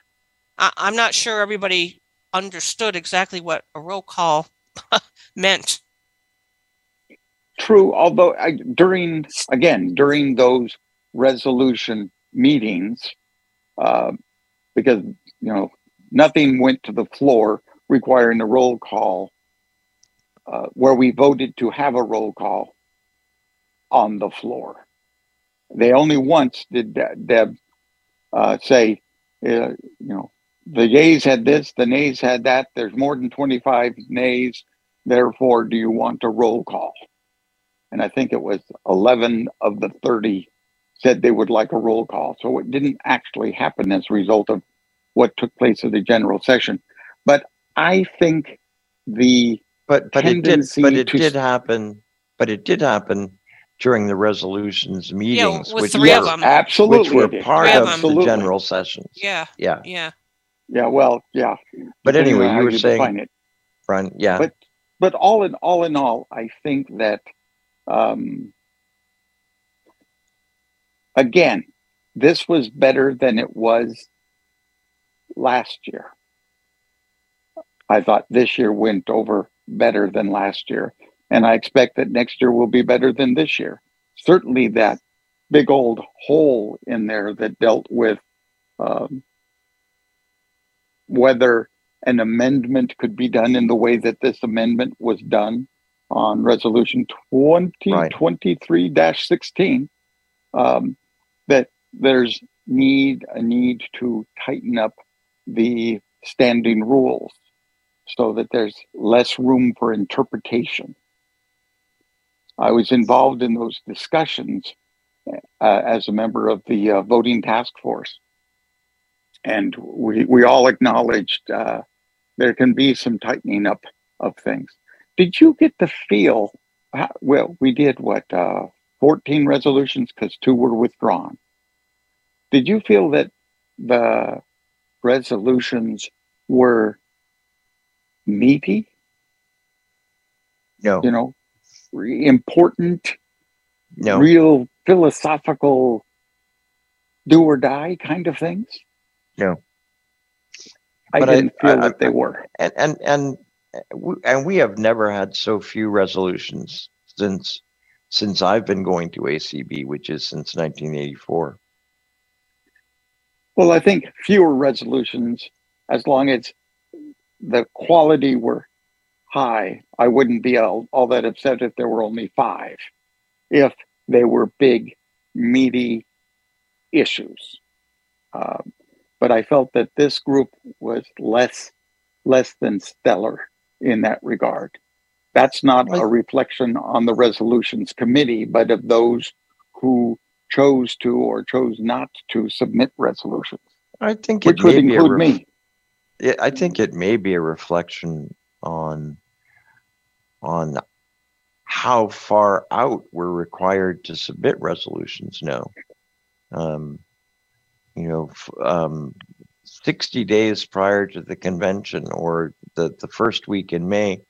I, I'm not sure everybody understood exactly what a roll call meant. True. Although I, during again during those resolution meetings, uh, because you know nothing went to the floor requiring a roll call, uh, where we voted to have a roll call on the floor. They only once did Deb uh, say, uh, you know, the yeas had this, the nays had that. There's more than 25 nays. Therefore, do you want a roll call? And I think it was 11 of the 30 said they would like a roll call. So it didn't actually happen as a result of what took place at the general session. But I think the but but it did but it to did happen but it did happen during the resolutions meetings with which three were, of 'em. absolutely which were it is. part Three of of 'em. the general sessions Yeah, yeah yeah. Yeah, well, yeah. but depending anyway on how you were saying define it. Brian, yeah But but all in all in all, I think that um, again, this was better than it was last year. I thought this year went over better than last year, and I expect that next year will be better than this year. Certainly, that big old hole in there that dealt with um, whether an amendment could be done in the way that this amendment was done on resolution 2023-16 um, that there's need a need to tighten up the standing rules so that there's less room for interpretation. I was involved in those discussions uh, as a member of the uh, voting task force. And we, we all acknowledged uh, there can be some tightening up of things. Did you get the feel? Well, we did what, uh, 14 resolutions because two were withdrawn. Did you feel that the resolutions were meaty? No. You know, important, No. real philosophical do or die kind of things? No. I But didn't feel I- that they were. and and and we, and we have never had so few resolutions since since I've been going to ACB, which is since 1984. Well, I think fewer resolutions, as long as the quality were high, I wouldn't be all, all that upset if there were only five. If they were big, meaty issues. Um, but I felt that this group was less less than stellar in that regard. That's not a reflection on the resolutions committee, but of those who chose to or chose not to submit resolutions, I think which it would may be a include me. Yeah, I think it may be a reflection on on how far out we're required to submit resolutions now. Um, you know, um, 60 days prior to the convention or the, the first week in May,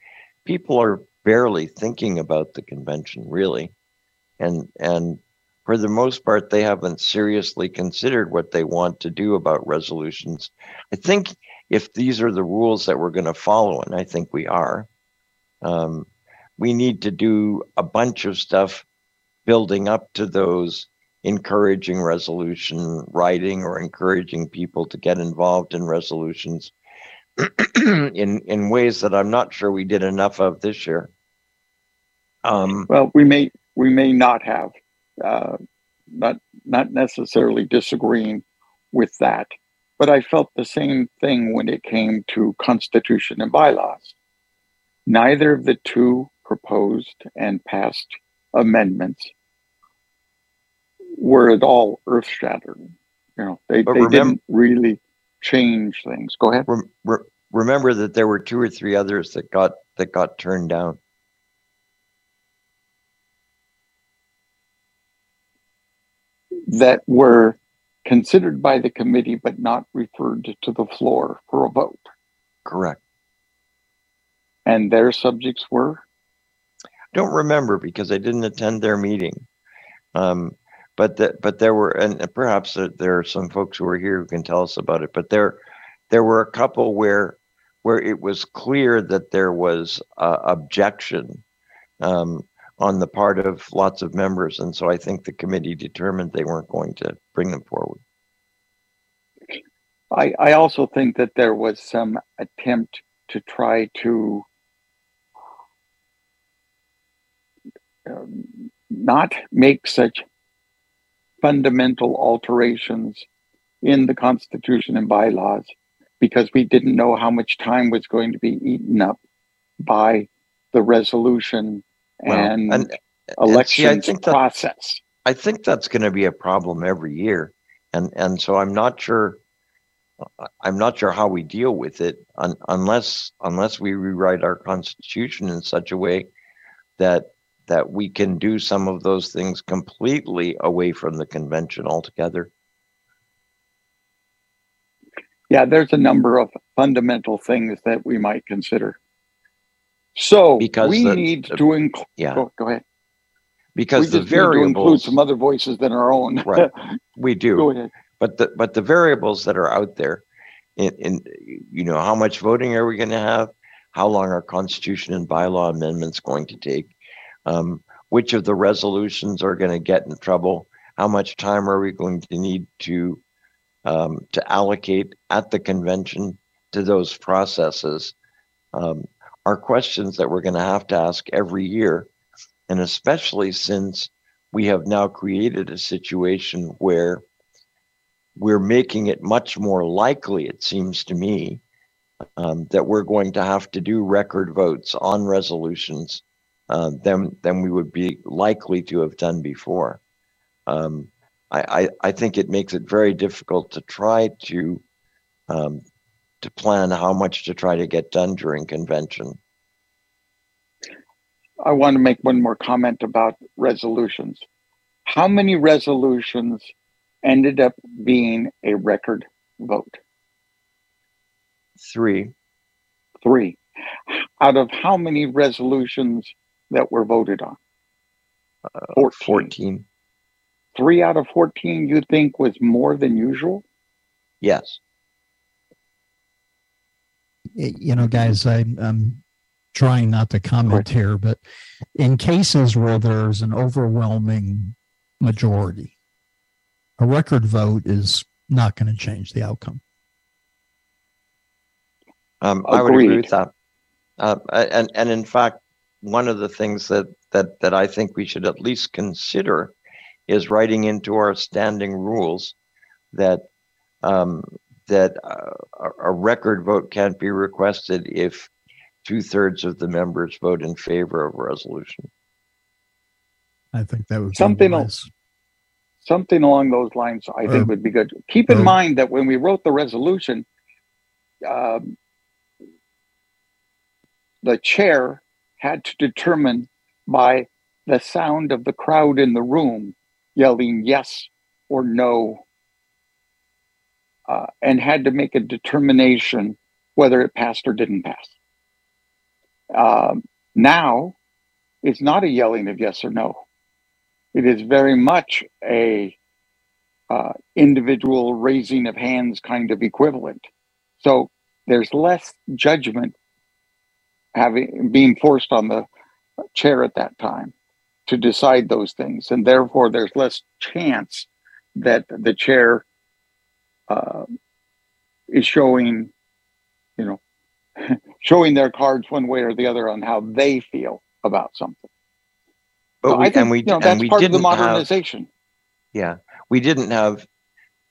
people are barely thinking about the convention really. And and for the most part, they haven't seriously considered what they want to do about resolutions. I think if these are the rules that we're going to follow, and I think we are, um, we need to do a bunch of stuff building up to those, encouraging resolution writing or encouraging people to get involved in resolutions in in ways that I'm not sure we did enough of this year. Um, Well, we may we may not have, uh, not not necessarily disagreeing with that, but I felt the same thing when it came to constitution and bylaws. Neither of the two proposed and passed amendments were at all earth shattering. You know, they, But they didn't really change things. Go ahead. rem- re- remember that there were two or three others that got that got turned down. that were considered by the committee but not referred to the floor for a vote. Correct. And their subjects were I don't remember because I didn't attend their meeting. Um, but the, but there were, and perhaps there- there are some folks who are here who can tell us about it. But there, there were a couple where, where it was clear that there was uh, objection um, on the part of lots of members, and so I think the committee determined they weren't going to bring them forward. I, I also think that there was some attempt to try to um, not make such fundamental alterations in the Constitution and bylaws because we didn't know how much time was going to be eaten up by the resolution Well, and, and- uh, see, I think that- process. I think that's going to be a problem every year, and and so I'm not sure. I'm not sure how we deal with it un, unless unless we rewrite our constitution in such a way that that we can do some of those things completely away from the convention altogether. Yeah, there's a number of fundamental things that we might consider. So Because we the- need the- to include. Yeah, Go, go ahead. because we the to include some other voices than our own. Right. we do. go ahead. but the but the variables that are out there in, in you know how much voting are we going to have how long are constitution and bylaw amendments going to take um, which of the resolutions are going to get in trouble how much time are we going to need to um, to allocate at the convention to those processes um, are questions that we're going to have to ask every year. And especially since we have now created a situation where we're making it much more likely, it seems to me, um, that we're going to have to do record votes on resolutions uh, than than we would be likely to have done before. Um, I, I, I think it makes it very difficult to try to um, to plan how much to try to get done during convention. I want to make one more comment about resolutions. How many resolutions ended up being a record vote? Three. Three. Out of how many resolutions that were voted on? Uh, 14. 14. Three out of 14 you think was more than usual? Yes. Y- You know, guys, I, I'm trying not to comment here, but in cases where there's an overwhelming majority, a record vote is not going to change the outcome. Um, I would agree with that. Uh, and and in fact, one of the things that that that I think we should at least consider is writing into our standing rules that um, that uh, a, a record vote can't be requested if two thirds of the members vote in favor of a resolution. I think that would be Something else. Something along those lines I Uh, think would be good. Keep in uh, mind that when we wrote the resolution, um, the chair had to determine by the sound of the crowd in the room yelling yes or no, uh, and had to make a determination whether it passed or didn't pass. Um, now, it's not a yelling of yes or no. It is very much a uh, individual raising of hands kind of equivalent. So there's less judgment having being forced on the chair at that time to decide those things, and therefore there's less chance that the chair uh, is showing, you know, showing their cards one way or the other on how they feel about something. But So we, I think and we you know and that's we part of the didn't have modernization. yeah we didn't have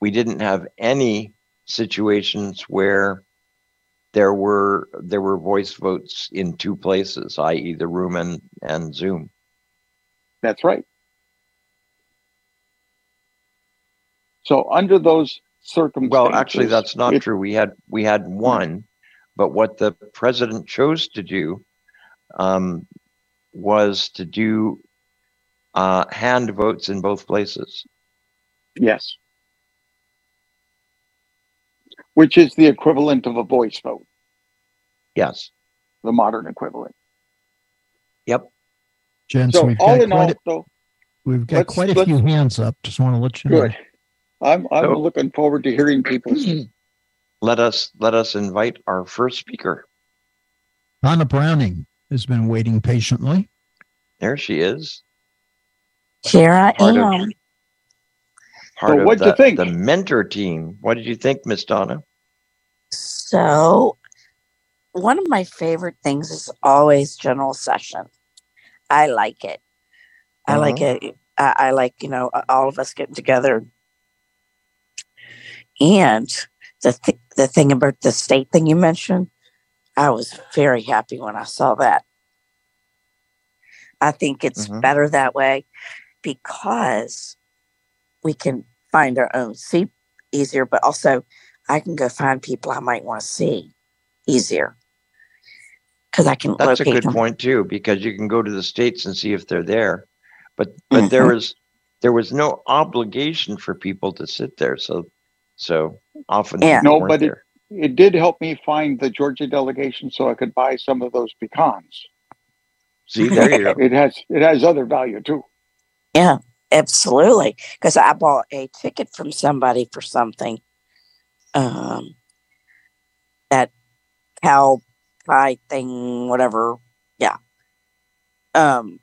we didn't have any situations where there were there were voice votes in two places, i.e., the room and and Zoom. That's right. So under those circumstances, Well, actually, that's not it- true. We had we had one, but what the president chose to do um, was to do uh, hand votes in both places. Yes. Which is the equivalent of a voice vote, Yes. the modern equivalent. Gents, So we've all got in quite all, a, though, we've got quite a few hands up. Just want to let you know. Good. I'm I'm So- looking forward to hearing people. Let us let us invite our first speaker. Donna Browning has been waiting patiently. There she is. Here I Part of- Part of what'd you think? the mentor team. What did you think, Miss Donna? So, one of my favorite things is always general session. I like it. I uh-huh. like it. I, I like, you know, all of us getting together. And the th- the thing about the state thing you mentioned, I was very happy when I saw that. I think it's Mhm. better that way because we can find our own seat easier, but also I can go find people I might want to see easier because I can That's a good them. point too, because you can go to the states and see if they're there. But but there Mhm. was there was no obligation for people to sit there. So so often Yeah. No, weren't but it- it did help me find the Georgia delegation so I could buy some of those pecans. See, there you go. It has it has other value too. Yeah, absolutely. Because I bought a ticket from somebody for something. Um, that cow pie thing, whatever. Yeah. Um,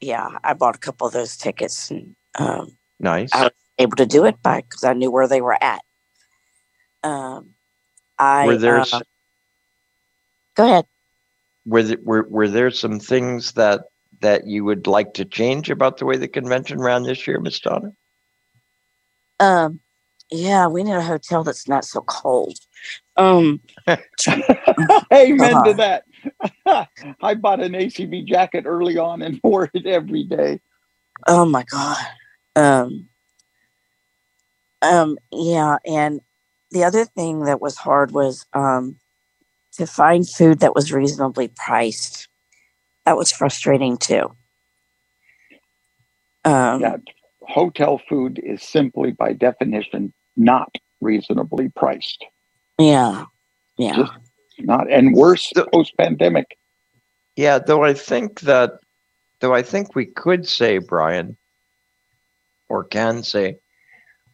yeah, I bought a couple of those tickets and um, Nice. I was able to do it by because I knew where they were at. Um, I Were there uh, s- go ahead. were there, were were there some things that that you would like to change about the way the convention ran this year, Miss Donna? Um, yeah, we need a hotel that's not so cold. Um, Amen Uh-huh. to that. I bought an ACB jacket early on and wore it every day. oh my god. Um, um, yeah, and the other thing that was hard was um to find food that was reasonably priced. That was frustrating too. Um, Yeah, hotel food is simply by definition not reasonably priced. yeah, yeah. Just not and worse So- post pandemic. Yeah, though I think that though I think we could say, Brian, or can say,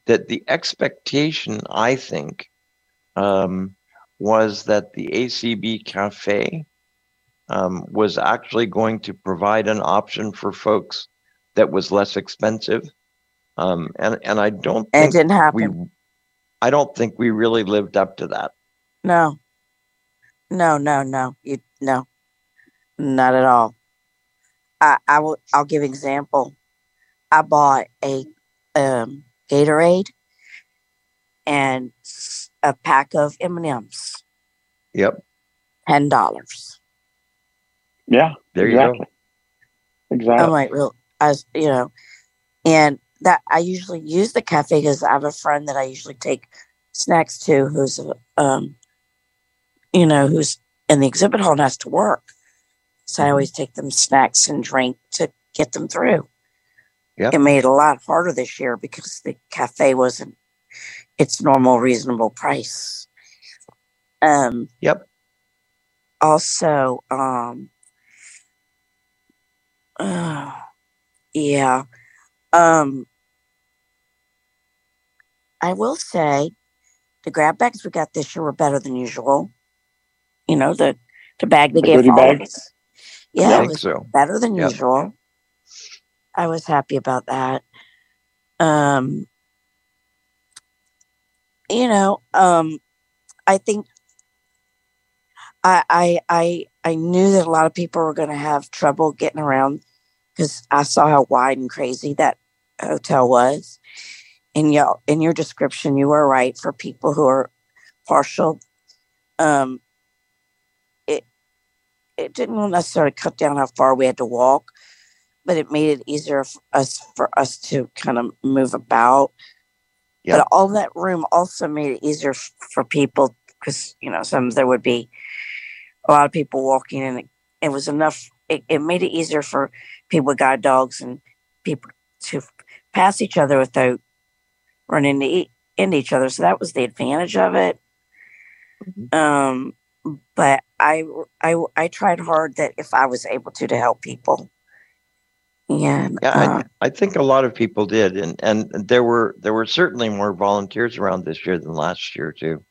that the expectation, I think, um, was that the ACB Cafe um, was actually going to provide an option for folks that was less expensive. Um, and, and I don't And it think didn't we, happen. I don't think we really lived up to that. No. No, no, no. You no. Not at all. I I will I'll give example. I bought a um Gatorade and a pack of M&Ms. Yep. Ten dollars. Yeah, There exactly. you go. Exactly. I'm like, real, I was, you know, and that I usually use the cafe because I have a friend that I usually take snacks to who's, um, you know, who's in the exhibit hall and has to work. So I always take them snacks and drink to get them through. Yep. It made it a lot harder this year because the cafe wasn't its normal reasonable price. Um, Yep. also, um, uh, yeah. Um, I will say the grab bags we got this year were better than usual. You know, the, the bag they The gave goodie all of bag? I Yeah, it think was so. better than Yep. usual. I was happy about that. Um, you know, um, I think I I I I knew that a lot of people were going to have trouble getting around because I saw how wide and crazy that hotel was. In your in your description, you were right for people who are partial. Um, it it didn't necessarily cut down how far we had to walk, but it made it easier for us for us to kind of move about. Yeah. But all that room also made it easier f- for people because you know some there would be a lot of people walking, and it, it was enough. It, it made it easier for people with guide dogs and people to pass each other without running into, into each other. So that was the advantage of it. Um, but I, I, I tried hard that if I was able to, to help people. And Yeah, uh, I, I think a lot of people did, and and there were there were certainly more volunteers around this year than last year too,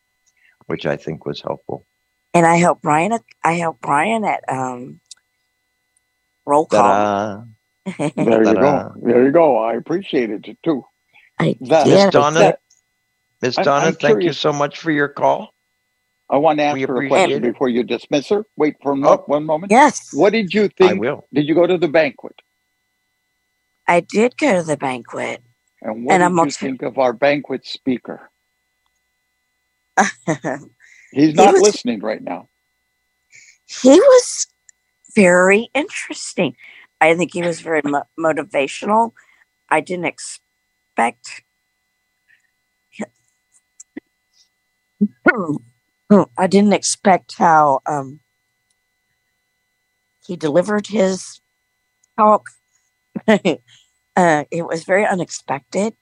which I think was helpful. and I helped Brian. I helped Brian at um, roll call. Ta-da. there you go. There you go. I appreciated it too. I That- Miss Donna, that- Miss Donna, I'm thank you so much for your call. I want to ask We her a question it. before you dismiss her. Wait for a mo- Oh. one moment. Yes, What did you think? I think? will. Did you go to the banquet? I did go to the banquet. And what And I'm did you also- think of our banquet speaker? He's not was- listening right now. He was very interesting. I think he was very mo- motivational. I didn't expect. I didn't expect how um, he delivered his talk. uh, it was very unexpected,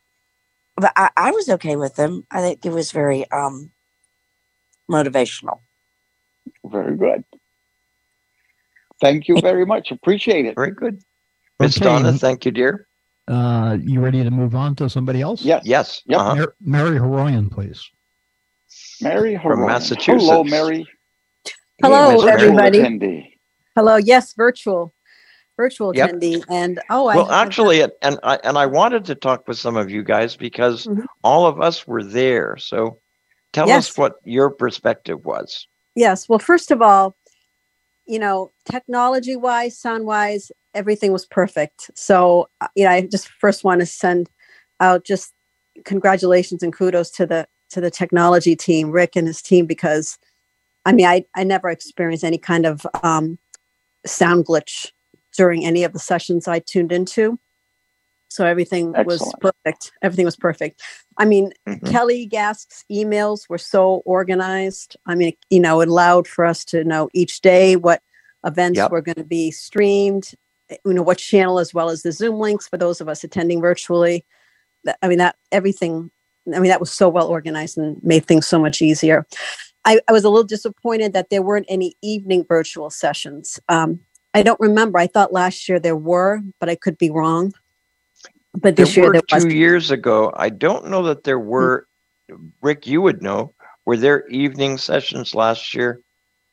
but I, I was okay with them. I think it was very um, motivational. Very good. Thank you very much. Appreciate it. Very good. Miss Okay. Donna, thank you, dear. Uh, you ready to move on to somebody else? Yes. Yes. Yep. uh-huh. Mar- Mary Heroyan, please. Mary From Massachusetts. Hello, Mary. Hello, Miss everybody. attendee. Hello. Yes, virtual, virtual Yep. attendee. And oh, I Well, I- actually, and and I and I wanted to talk with some of you guys because Mhm. all of us were there. So, tell Yes. us what your perspective was. yes. Well, first of all, you know, technology wise, sound wise, everything was perfect. So, uh, you know, I just first want to send out just congratulations and kudos to the to the technology team, Rick and his team, because I mean, I I never experienced any kind of um, sound glitch during any of the sessions I tuned into. So everything was perfect. Everything was perfect. I mean, Mhm. Kelly Gask's emails were so organized. I mean, you know, it allowed for us to know each day what events Yep. were going to be streamed, you know, what channel, as well as the Zoom links for those of us attending virtually. I mean, that everything, I mean, that was so well organized and made things so much easier. I, I was a little disappointed that there weren't any evening virtual sessions. Um, I don't remember. I thought last year there were, but I could be wrong. But this there year were there was. two years ago. I don't know that there were. Rick, you would know. Were there evening sessions last year?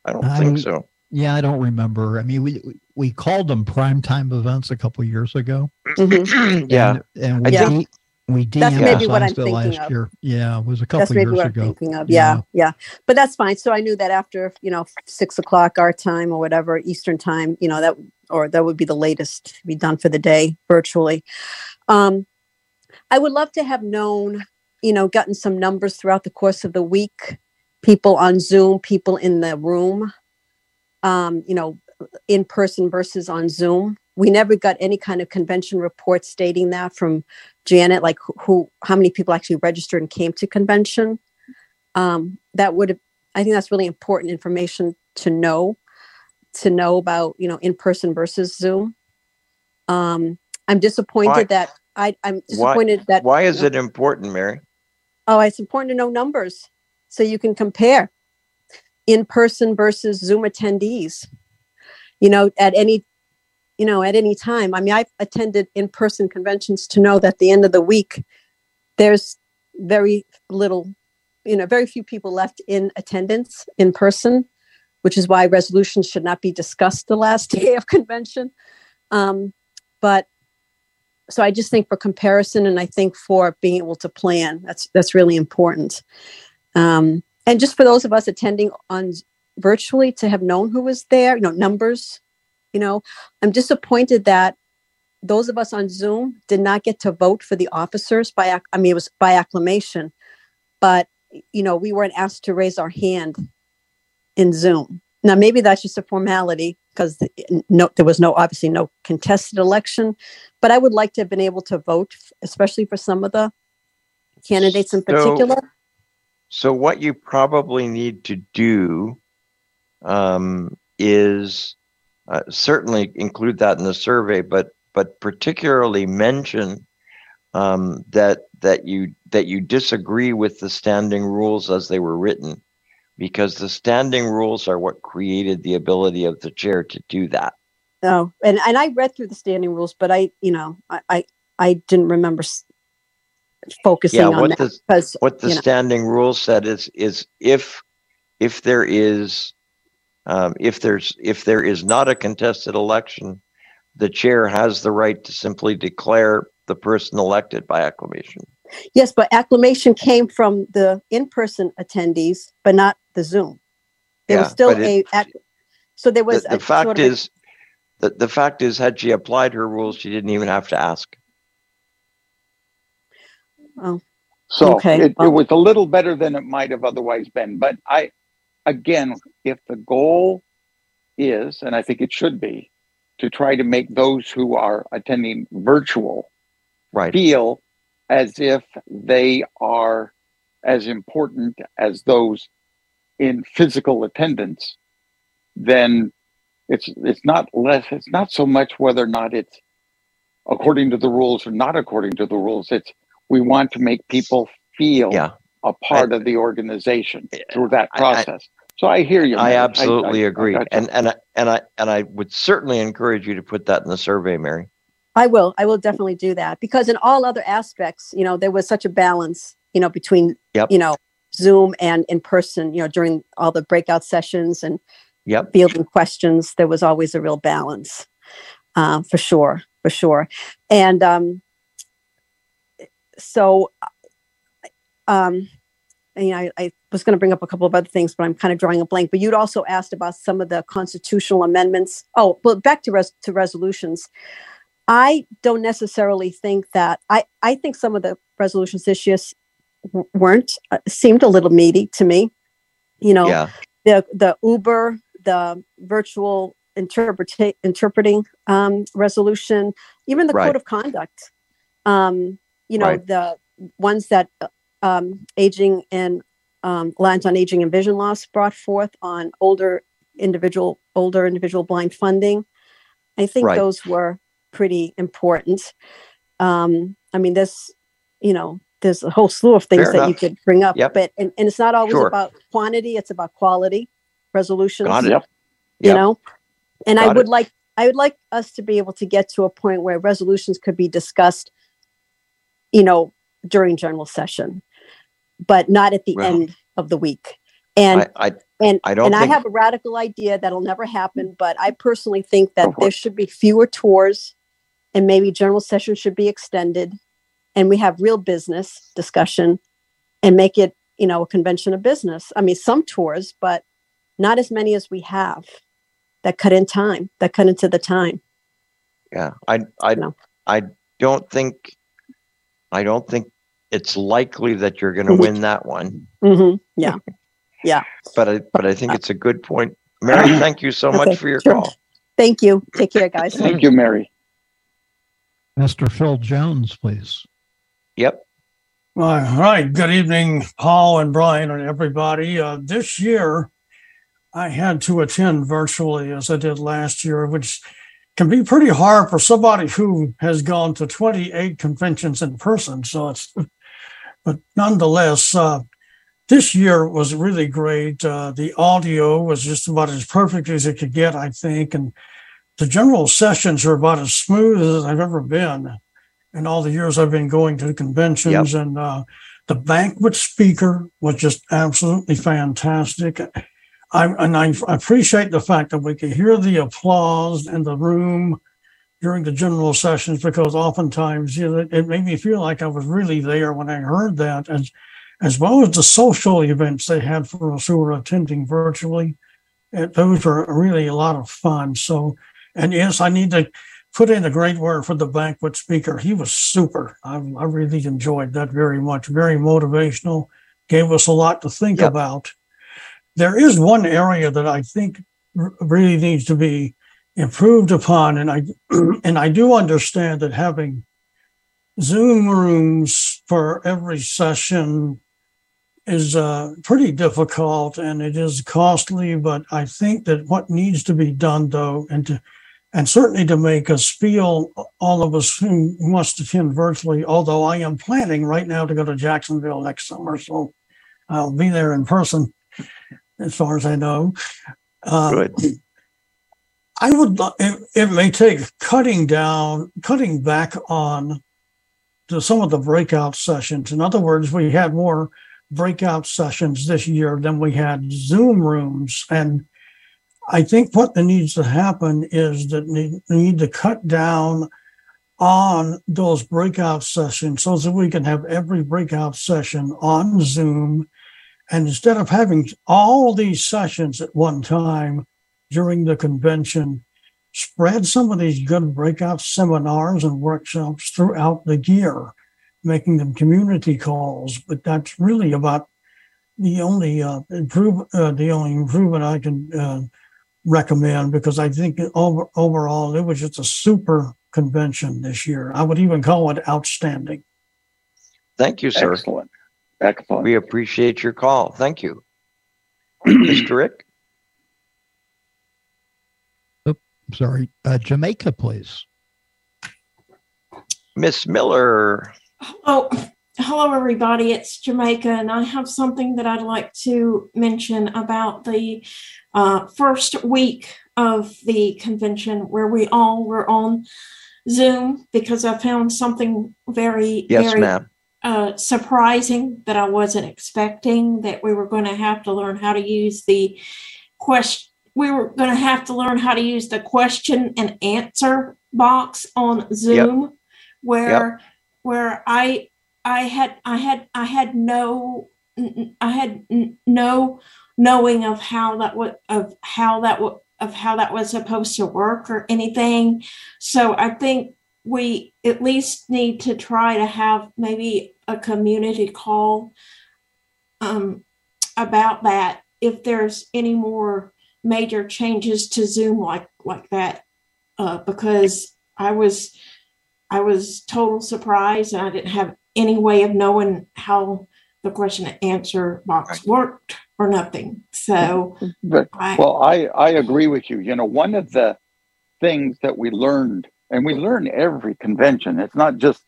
I don't I think so. Yeah, I don't remember. I mean, we we called them primetime events a couple years ago. Mhm. yeah, and, and we Yeah. We That's maybe what I'm thinking last of. year. Yeah, it was a couple That's maybe years what ago. I'm thinking of. Yeah, yeah, But that's fine. So I knew that after you know six o'clock our time or whatever Eastern time, you know that or that would be the latest to be done for the day virtually. Um, I would love to have known, you know, gotten some numbers throughout the course of the week. People on Zoom, people in the room, um, you know, in person versus on Zoom. We never got any kind of convention report stating that from Janet, like who, who how many people actually registered and came to convention. Um, that would, I think that's really important information to know, to know about, you know, in person versus Zoom. Um, I'm disappointed Why- that I, I'm disappointed that. Why is it important, Mary? Oh, it's important to know numbers so you can compare in person versus Zoom attendees. You know, at any, you know, at any time. I mean, I've attended in person conventions to know that at the end of the week, there's very little, you know, very few people left in attendance in person, which is why resolutions should not be discussed the last day of convention. Um, but so I just think for comparison and I think for being able to plan, that's that's really important. Um, and just for those of us attending on virtually to have known who was there, you know, numbers, you know, I'm disappointed that those of us on Zoom did not get to vote for the officers by, I mean, it was by acclamation, but, you know, we weren't asked to raise our hand in Zoom. Now, maybe that's just a formality because no, there was no, obviously no contested election, but I would like to have been able to vote, especially for some of the candidates in So- particular. So what you probably need to do um, is uh, certainly include that in the survey, but but particularly mention um, that that you that you disagree with the standing rules as they were written, because the standing rules are what created the ability of the chair to do that. No, and and I read through the standing rules, but I, you know, I I, I didn't remember s- focusing Yeah, on what that the because what the you know. standing rule said is is if if there is um, if there's if there is not a contested election, the chair has the right to simply declare the person elected by acclamation. yes, but acclamation came from the in-person attendees, but not the Zoom. There was still but it- a so there was the a fact sort of a- is the, the fact is had she applied her rules, she didn't even have to ask. So Okay, it, it was a little better than it might have otherwise been. But I, again, if the goal is, and I think it should be, to try to make those who are attending virtual Right. feel as if they are as important as those in physical attendance, then it's it's not less it's not so much whether or not it's according to the rules or not according to the rules. It's we want to make people feel Yeah. A part of the organization through that I- I- process. so I hear you. I absolutely I- I agree. gotcha. and and I, and I and I would certainly encourage you to put that in the survey, Mary. I will. I will definitely do that because in all other aspects, you know, there was such a balance, you know, between, Yep. you know, Zoom and in person, you know, during all the breakout sessions and Yep. fielding questions, there was always a real balance, uh, for sure, for sure. And um, so, um, know, I, I was going to bring up a couple of other things, but I'm kind of drawing a blank. But you'd also asked about some of the constitutional amendments. Oh, well, back to res- to resolutions. I don't necessarily think that I I think some of the resolutions this year w- weren't uh, seemed a little meaty to me. You know, Yeah, the the Uber, the virtual interpreta- interpreting um, resolution, even the Right. code of conduct. Um, you know, Right. the ones that uh, um, aging and um, Alliance on Aging and Vision Loss brought forth on older individual older individual blind funding. I think Right. those were pretty important. Um, I mean, there's you know there's a whole slew of things Fair that you could bring up, Yep. but and, and it's not always Sure. about quantity; it's about quality resolutions got it. Yep. you Yep. know and i would it. like i would like us to be able to get to a point where resolutions could be discussed you know during general session but not at the Well, end of the week. And I, I, and I don't and i have a radical idea that'll never happen but i personally think that there should be fewer tours and maybe general session should be extended and we have real business discussion and make it you know a convention of business. I mean some tours but not as many as we have that cut in time that cut into the time. Yeah, I, I, No. I don't think, I don't think it's likely that you're going to Mhm. win that one. hmm Yeah, yeah But I, but I think it's a good point. Mary, thank you so Okay, much for your sure. call. thank you take care guys Thank you, Mary. Mr. Phil Jones, please. Yep. All right. Good evening, Paul and Brian and everybody. Uh, this year, I had to attend virtually as I did last year, which can be pretty hard for somebody who has gone to 28 conventions in person. So it's, but nonetheless, uh, this year was really great. Uh, the audio was just about as perfect as it could get, I think. And the general sessions are about as smooth as I've ever been in all the years I've been going to conventions. And uh, the banquet speaker was just absolutely fantastic. I, and I appreciate the fact that we could hear the applause in the room during the general sessions because oftentimes you know, it, made me feel like I was really there when I heard that, as as well as the social events they had for us who were attending virtually. And those were really a lot of fun. So, and yes, I need to put in a great word for the banquet speaker. He was super. I, I really enjoyed that very much. Very motivational. Gave us a lot to think Yep. about. There is one area that I think really needs to be improved upon, and I and I do understand that having Zoom rooms for every session is uh, pretty difficult and it is costly. But I think that what needs to be done, though, and to and certainly to make us feel all of us who must attend virtually although i am planning right now to go to jacksonville next summer so i'll be there in person as far as i know uh, Good. I would it, it may take cutting down cutting back on to some of the breakout sessions in other words we had more breakout sessions this year than we had zoom rooms and I think what needs to happen is that we need to cut down on those breakout sessions so that we can have every breakout session on Zoom. And instead of having all these sessions at one time during the convention, spread some of these good breakout seminars and workshops throughout the year, making them community calls. But that's really about the only uh, improve uh, the only improvement I can uh, recommend because I think over, overall it was just a super convention this year. I would even call it outstanding. Thank you, sir. Excellent. Excellent. We appreciate your call. Thank you. Mr. Rick? Sorry, uh, Jamaica, please. Miss Miller. Oh, hello, everybody. It's Jamaica, and I have something that I'd like to mention about the uh, first week of the convention where we all were on Zoom because I found something very, Yes, very ma'am. uh, surprising that I wasn't expecting that we were going to have to learn how to use the question. We were going to have to learn how to use the question and answer box on Zoom, where where I I had I had I had no I had no knowing of how that would of how that would of how that was supposed to work or anything. So I think we at least need to try to have maybe a community call um, about that. If there's any more major changes to Zoom like like that, uh, because I was I was total surprised and I didn't have any way of knowing how the question and answer box worked or nothing. So, but, I, well, I I agree with you. You know, one of the things that we learned, and we learn every convention. It's not just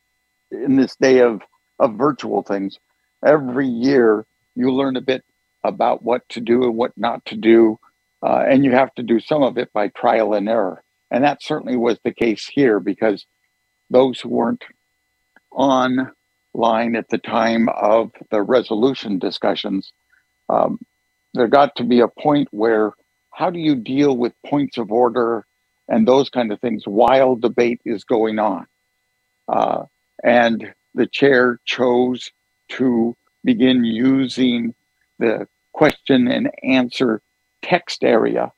in this day of of virtual things. Every year, you learn a bit about what to do and what not to do, uh, and you have to do some of it by trial and error. And that certainly was the case here because those who weren't online at the time of the resolution discussions, um, there got to be a point where how do you deal with points of order and those kind of things while debate is going on? Uh, and the chair chose to begin using the question and answer text area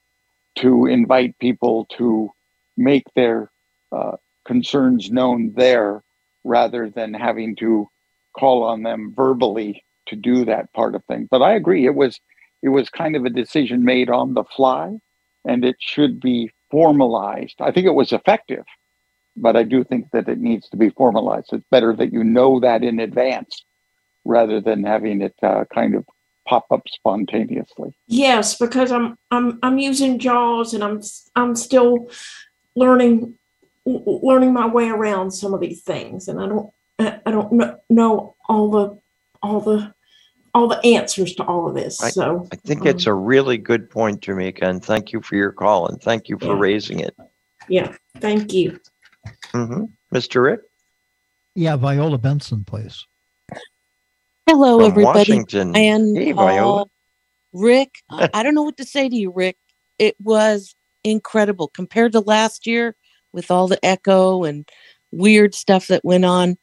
to invite people to make their uh, concerns known there rather than having to call on them verbally to do that part of things. But I agree, it was it was kind of a decision made on the fly, and it should be formalized. I think it was effective, but I do think that it needs to be formalized. It's better that you know that in advance rather than having it uh, kind of pop up spontaneously. Yes, because I'm I'm I'm using JAWS and I'm I'm still learning learning my way around some of these things, and I don't I don't know, know all the all the all the answers to all of this. I, so I think um, it's a really good point, Jamaica, and thank you for your call and thank you for yeah. raising it. Yeah, thank you. Mm-hmm. Mr. Rick? Yeah, Viola Benson, please. Hello, From everybody. Washington. And hey, Paul, Rick, I don't know what to say to you, Rick. It was incredible compared to last year with all the echo and weird stuff that went on.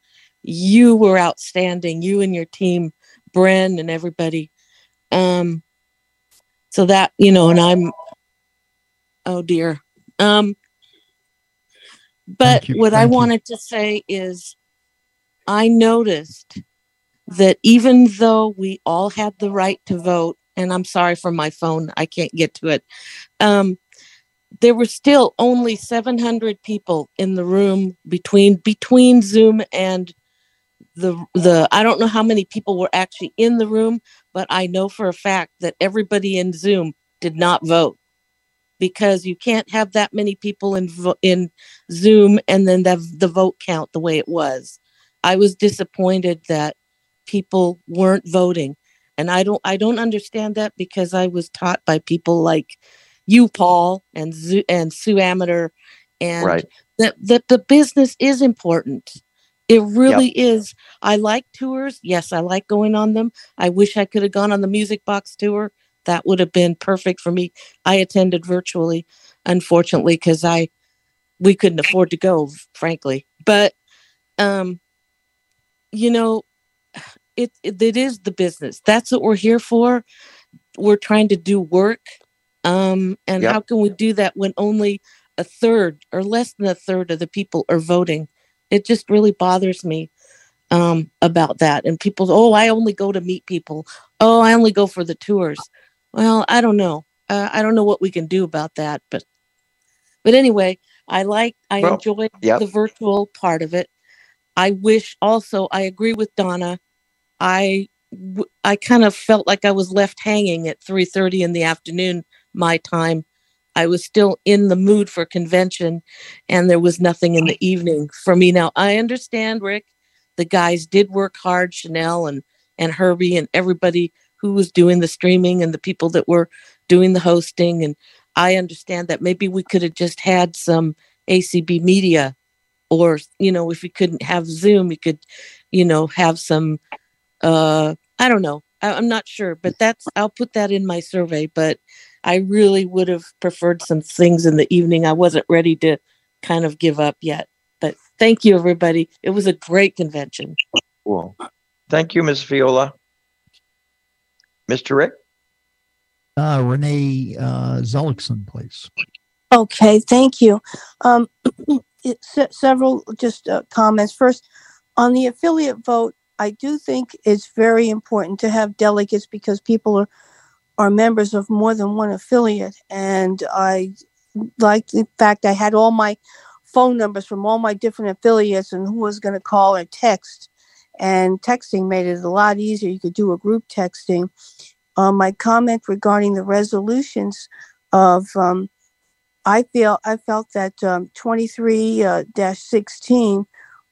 You were outstanding. You and your team, Bren and everybody. Um, so that you know, and I'm. Oh dear. Um, but what Thank I wanted to say is, I noticed that even though we all had the right to vote, and I'm sorry for my phone, I can't get to it. Um, there were still only 700 people in the room between between Zoom and the the I don't know how many people were actually in the room, but I know for a fact that everybody in Zoom did not vote because you can't have that many people in in Zoom and then the the vote count the way it was. I was disappointed that people weren't voting. And i don't i don't understand that because i was taught by people like you paul and and Sue Ammeter and right. that that the business is important. It really yep. is. I like tours. Yes i like going on them. I wish i could have gone on the music box tour. That would have been perfect for me. I attended virtually unfortunately because i we couldn't afford to go frankly. But um you know it, it, it is the business. That's what we're here for. We're trying to do work. Um, and yep. how can we do that when only a third or less than a third of the people are voting? It just really bothers me um, about that. And people, oh, I only go to meet people. Oh, I only go for the tours. Well, I don't know. Uh, I don't know what we can do about that, but but anyway, I like I well, enjoyed yep. the virtual part of it. I wish also I agree with Donna I I kind of felt like I was left hanging at 3:30 in the afternoon my time. I was still in the mood for convention and there was nothing in the evening for me. Now, I understand Rick, the guys did work hard, Chanel and and Herbie and everybody who was doing the streaming and the people that were doing the hosting and I understand that maybe we could have just had some ACB media or you know if we couldn't have Zoom, we could you know have some uh i don't know I, i'm not sure but that's i'll put that in my survey but i really would have preferred some things in the evening i wasn't ready to kind of give up yet but thank you everybody it was a great convention cool thank you ms viola Mr. Rick? Uh, Renee uh, Zellickson, please. Okay, thank you. Um, it, se- several just uh, comments. First, on the affiliate vote, I do think it's very important to have delegates because people are are members of more than one affiliate, and I like the fact I had all my phone numbers from all my different affiliates and who was going to call or text. And texting made it a lot easier. You could do a group texting. Um, my comment regarding the resolutions of um, I feel I felt that um, 23 uh, dash 16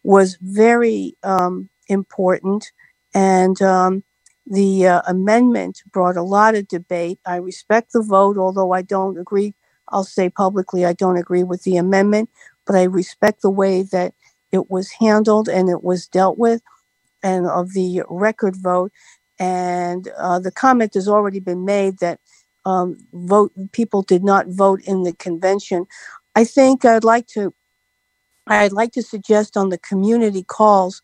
was very um, important, and um, the uh, amendment brought a lot of debate. I respect the vote, although I don't agree. I'll say publicly I don't agree with the amendment, but I respect the way that it was handled and it was dealt with, and of the record vote. And uh, the comment has already been made that um, vote people did not vote in the convention. I think I'd like to I'd like to suggest on the community calls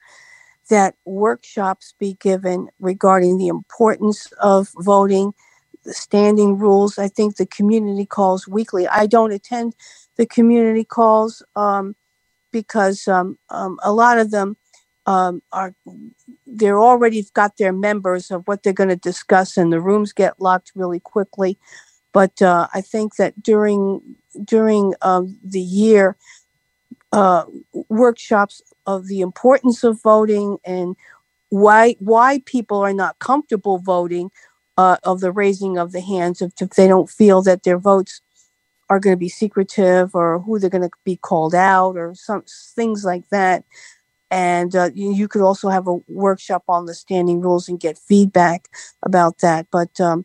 that workshops be given regarding the importance of voting, the standing rules. I think the community calls weekly. I don't attend the community calls um, because um, um, a lot of them um, are they're already got their members of what they're going to discuss, and the rooms get locked really quickly. But uh, I think that during during um, the year, uh, workshops of the importance of voting and why why people are not comfortable voting, uh, of the raising of the hands if, if they don't feel that their votes are going to be secretive or who they're going to be called out or some things like that. And uh, you, you could also have a workshop on the standing rules and get feedback about that. But um,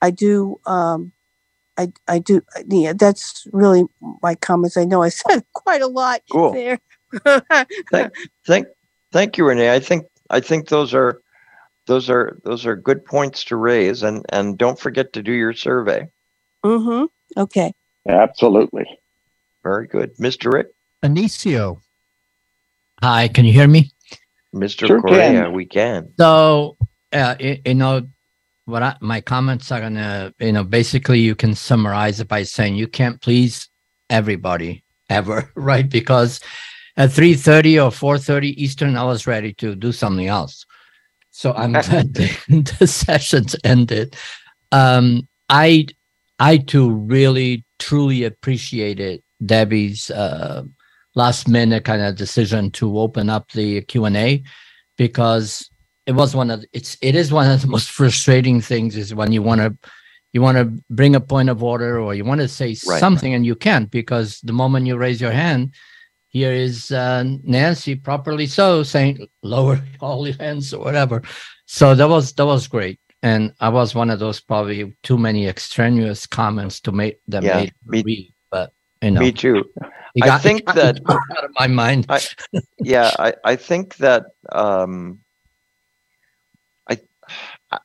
i do um, I, I do yeah that's really my comments i know i said quite a lot Cool. there Thank, thank, thank you, Renee. I think I think those are those are those are good points to raise, and and don't forget to do your survey. mm-hmm okay Absolutely. Very good, Mr. Rick, Anicio. Hi, can you hear me? Mr. Sure Correa. can. We can. So, uh, you, you know, what I, my comments are gonna, you know, basically you can summarize it by saying you can't please everybody ever, right? Because at three thirty or four thirty Eastern, I was ready to do something else. So I'm glad the, the sessions ended. Um, I, I too really truly appreciated Debbie's uh, last minute kind of decision to open up the Q and A because it was one of it's it is one of the most frustrating things is when you want to you want to bring a point of order or you want to say Right. something and you can't because the moment you raise your hand here is uh, Nancy properly so saying lower all your hands or whatever so that was that was great and I was one of those probably too many extraneous comments to make that Yeah, made me- read but you know Me too. it I think that- out of my mind I- yeah, I, I think that um,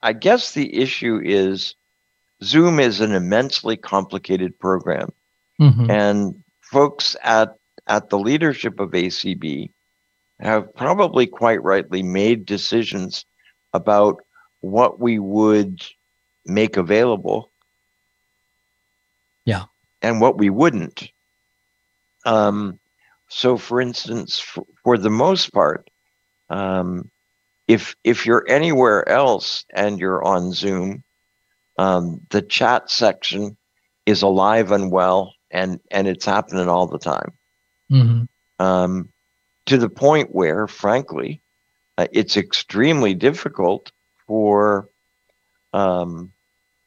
I guess the issue is Zoom is an immensely complicated program, Mhm. and folks at at the leadership of ACB have probably quite rightly made decisions about what we would make available. Yeah. And what we wouldn't. Um, so, for instance, for, for the most part, um, if if you're anywhere else and you're on Zoom, um, the chat section is alive and well, and and it's happening all the time. Mhm. Um, to the point where, frankly, uh, it's extremely difficult for um,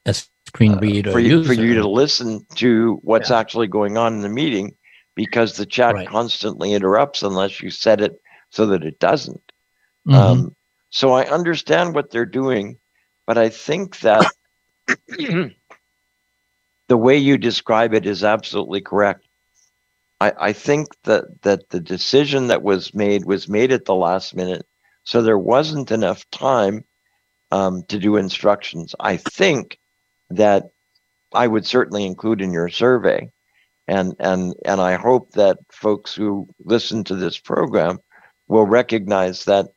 a screen uh, reader for you for you to listen to what's actually going on in the meeting because the chat Right. constantly interrupts unless you set it so that it doesn't. Mhm. Um, so I understand what they're doing, but I think that the way you describe it is absolutely correct. I, I think that that the decision that was made was made at the last minute, so there wasn't enough time um, to do instructions. I think that I would certainly include in your survey, and and and I hope that folks who listen to this program will recognize that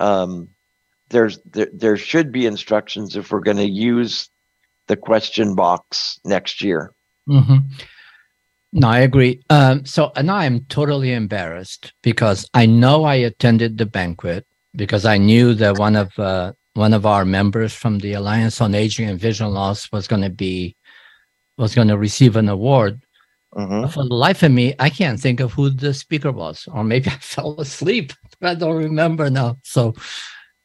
um, there's there, there should be instructions if we're going to use the question box next year. hmm No, I agree. Um, so and I'm totally embarrassed because I know I attended the banquet because I knew that one of uh, one of our members from the Alliance on Aging and Vision Loss was going to be was going to receive an award. Mhm. For the life of me, I can't think of who the speaker was, or maybe I fell asleep. I don't remember now. So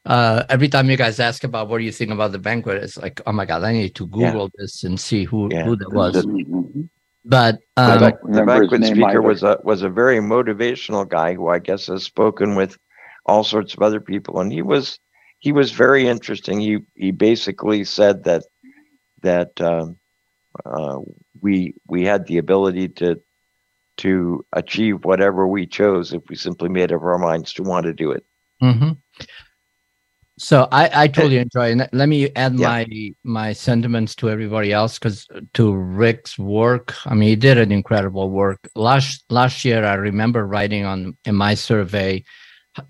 uh, every time you guys ask about what do you think about the banquet, it's like, oh my god, I need to Google this and see who Yeah. who that was. Mhm. But The, um, the remember his banquet speaker was a was a very motivational guy who I guess has spoken with all sorts of other people, and he was he was very interesting. He he basically said that that um, uh, we we had the ability to to achieve whatever we chose if we simply made up our minds to want to do it. mhm. So I, I totally enjoy it. Let me add Yeah. my my sentiments to everybody else because to Rick's work, I mean, he did an incredible work. Last last year, I remember writing on in my survey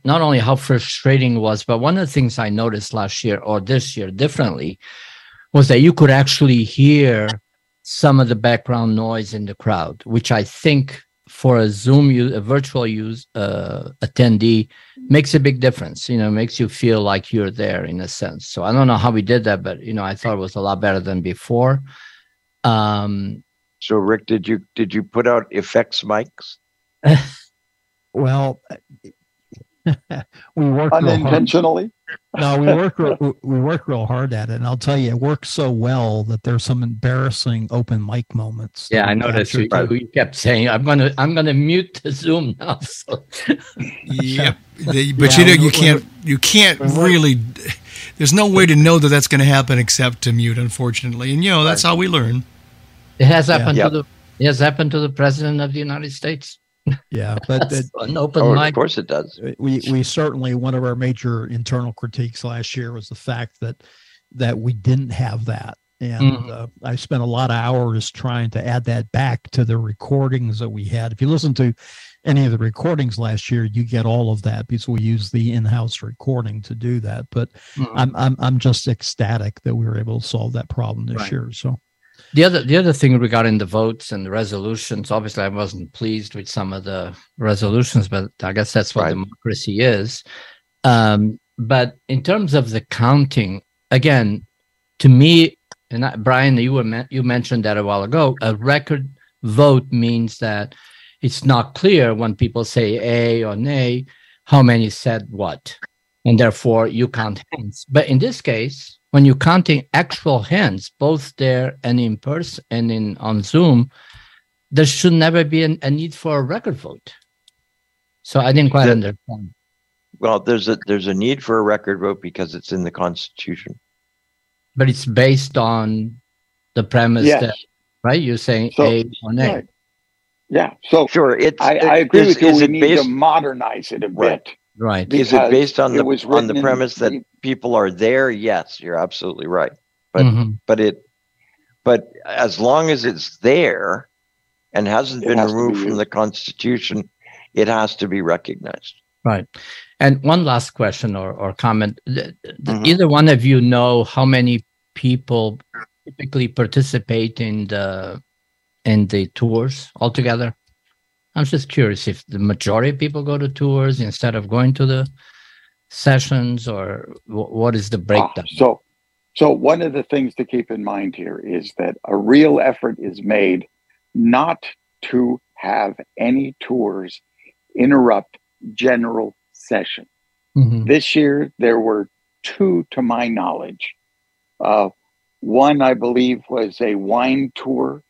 not only how frustrating it was, but one of the things I noticed last year or this year differently was that you could actually hear some of the background noise in the crowd, which I think for a Zoom use, a virtual use uh, attendee makes a big difference. You know, makes you feel like you're there in a sense. So I don't know how we did that, but you know, I thought it was a lot better than before. Um, So, Rick, did you did you put out effects mics? Well, we work. Unintentionally. No, we work real, we work real hard at it, and I'll tell you, it works so well that there's some embarrassing open mic moments. yeah, I we noticed you, captured. you kept saying, "I'm gonna, I'm gonna mute the Zoom now." So Yep. They- but Yeah, you know you can't you can't really. There's no way to know that that's going to happen except to mute, unfortunately. And you know that's how we learn. it has happened Yeah. to the, it has happened to the president of the United States. Yeah, but it, An open Oh, mic. of course it does. we we certainly one of our major internal critiques last year was the fact that that we didn't have that and Mhm. uh, i spent a lot of hours trying to add that back to the recordings that we had if you listen to any of the recordings last year you get all of that because we use the in-house recording to do that but Mhm. i'm i'm, I'm just ecstatic that we were able to solve that problem this Right. year so The other the other thing regarding the votes and the resolutions, obviously I wasn't pleased with some of the resolutions, but I guess that's what Right. democracy is. Um, but in terms of the counting, again, to me, and I, Brian, you were you mentioned that a while ago. A record vote means that it's not clear when people say A or nay how many said what, and therefore you count hands. But in this case, when you're counting actual hands, both there and in person and in on Zoom, there should never be an, a need for a record vote. So I didn't quite The- understand. Well, there's a there's a need for a record vote because it's in the Constitution. But it's based on the premise Yes. that right? You're saying So- A or nay. Right. Yeah. So Sure, it's. I, I agree is- with you. is We it need based- to modernize it a Right. bit. Right. Is it based on the was on the written in premise that the- people are there? Yes, you're absolutely right. But Mhm. but it but as long as it's there and hasn't It been has to be removed from the Constitution, it has to be recognized. Right. And one last question or, or comment. Th- th- Mhm. Either one of you know how many people typically participate in the in the tours altogether? I'm just curious if the majority of people go to tours instead of going to the sessions or wh- what is the Ah, breakdown? so, so one of the things to keep in mind here is that a real effort is made not to have any tours interrupt general session. Mhm. This year, there were two, to my knowledge. Uh, one, I believe, was a wine tour,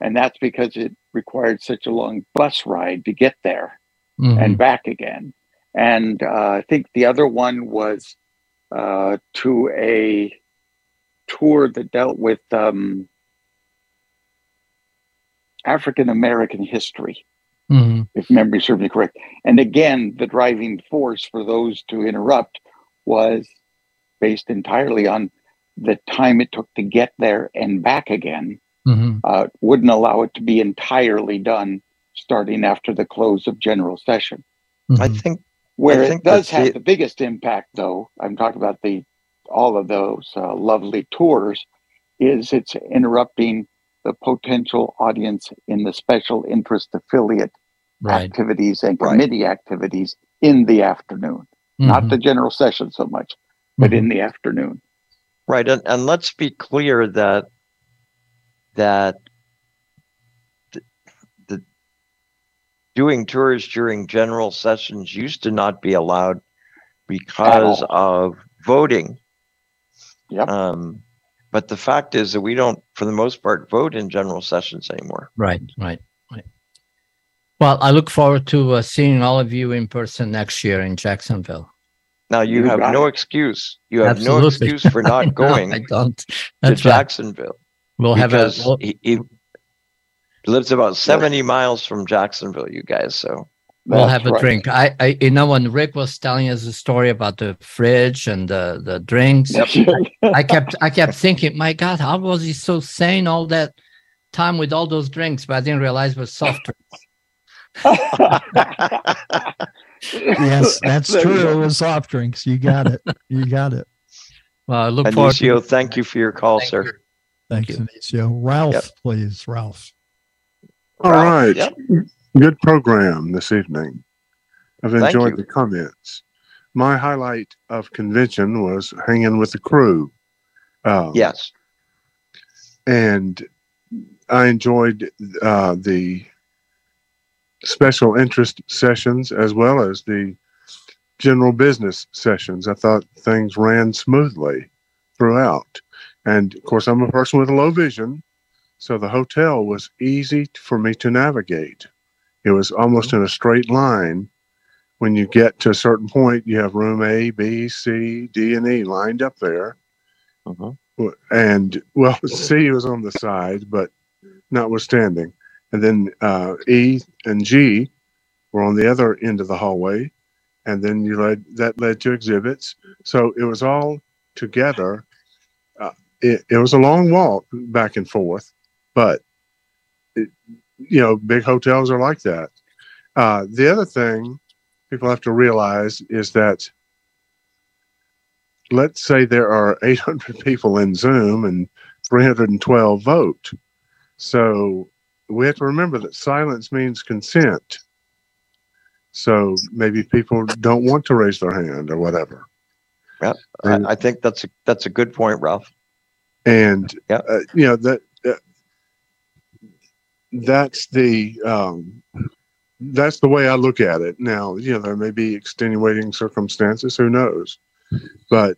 and that's because it required such a long bus ride to get there Mhm. and back again. And uh, I think the other one was uh, to a tour that dealt with um, African American history Mhm. if memory serves me correct. And again, the driving force for those to interrupt was based entirely on the time it took to get there and back again. Mhm. Uh, wouldn't allow it to be entirely done starting after the close of general session. I Mhm. think Where it does that have the- the biggest impact, though, I'm talking about the all of those uh, lovely tours, is it's interrupting the potential audience in the special interest affiliate Right. activities and Right. committee activities in the afternoon. Not Mhm. the general session so much, but in the afternoon. Right, and, and let's be clear that that the, the doing tours during general sessions used to not be allowed because of voting. Yep. Um, but the fact is that we don't, for the most part, vote in general sessions anymore. Right, right, right. Well, I look forward to uh, seeing all of you in person next year in Jacksonville. Now you, You have no it. excuse. You have no excuse for not know, going I don't. to right. Jacksonville We'll have a. we'll- he, he lives about seventy miles from Jacksonville. You guys, so We'll have a right. drink. I, I, you know, when Rick was telling us the story about the fridge and the the drinks, I kept, I kept thinking, my God, how was he so sane all that time with all those drinks? But I didn't realize it was soft drinks. Yes, that's true. It was soft drinks. You got it. You got it. Well, I look forward. Anicio, thank you for your call, Thank sir. you. Thanks, you. Anicio. Ralph, Yep. please, Ralph. All Ralph, right. yep. Good program this evening. I've enjoyed the comments. My highlight of convention was hanging with the crew. Um, Yes. And I enjoyed uh, the special interest sessions as well as the general business sessions. I thought things ran smoothly throughout. And of course, I'm a person with a low vision, so the hotel was easy for me to navigate. It was almost in a straight line. When you get to a certain point, you have room A, B, C, D, and E lined up there. Well, And well, C was on the side, but notwithstanding. And then uh, E and G were on the other end of the hallway. And then you led that led to exhibits. So it was all together. Uh, it, it was a long walk back and forth, but it, you know, big hotels are like that. Uh, the other thing people have to realize is that let's say there are 800 people in Zoom and 312 vote. So we have to remember that silence means consent. So maybe people don't want to raise their hand or whatever. I, I think that's a that's a good point, Ralph. and Yeah. uh, you know that that's the um, that's the way I look at it. Now, you know, there may be extenuating circumstances. Who knows? But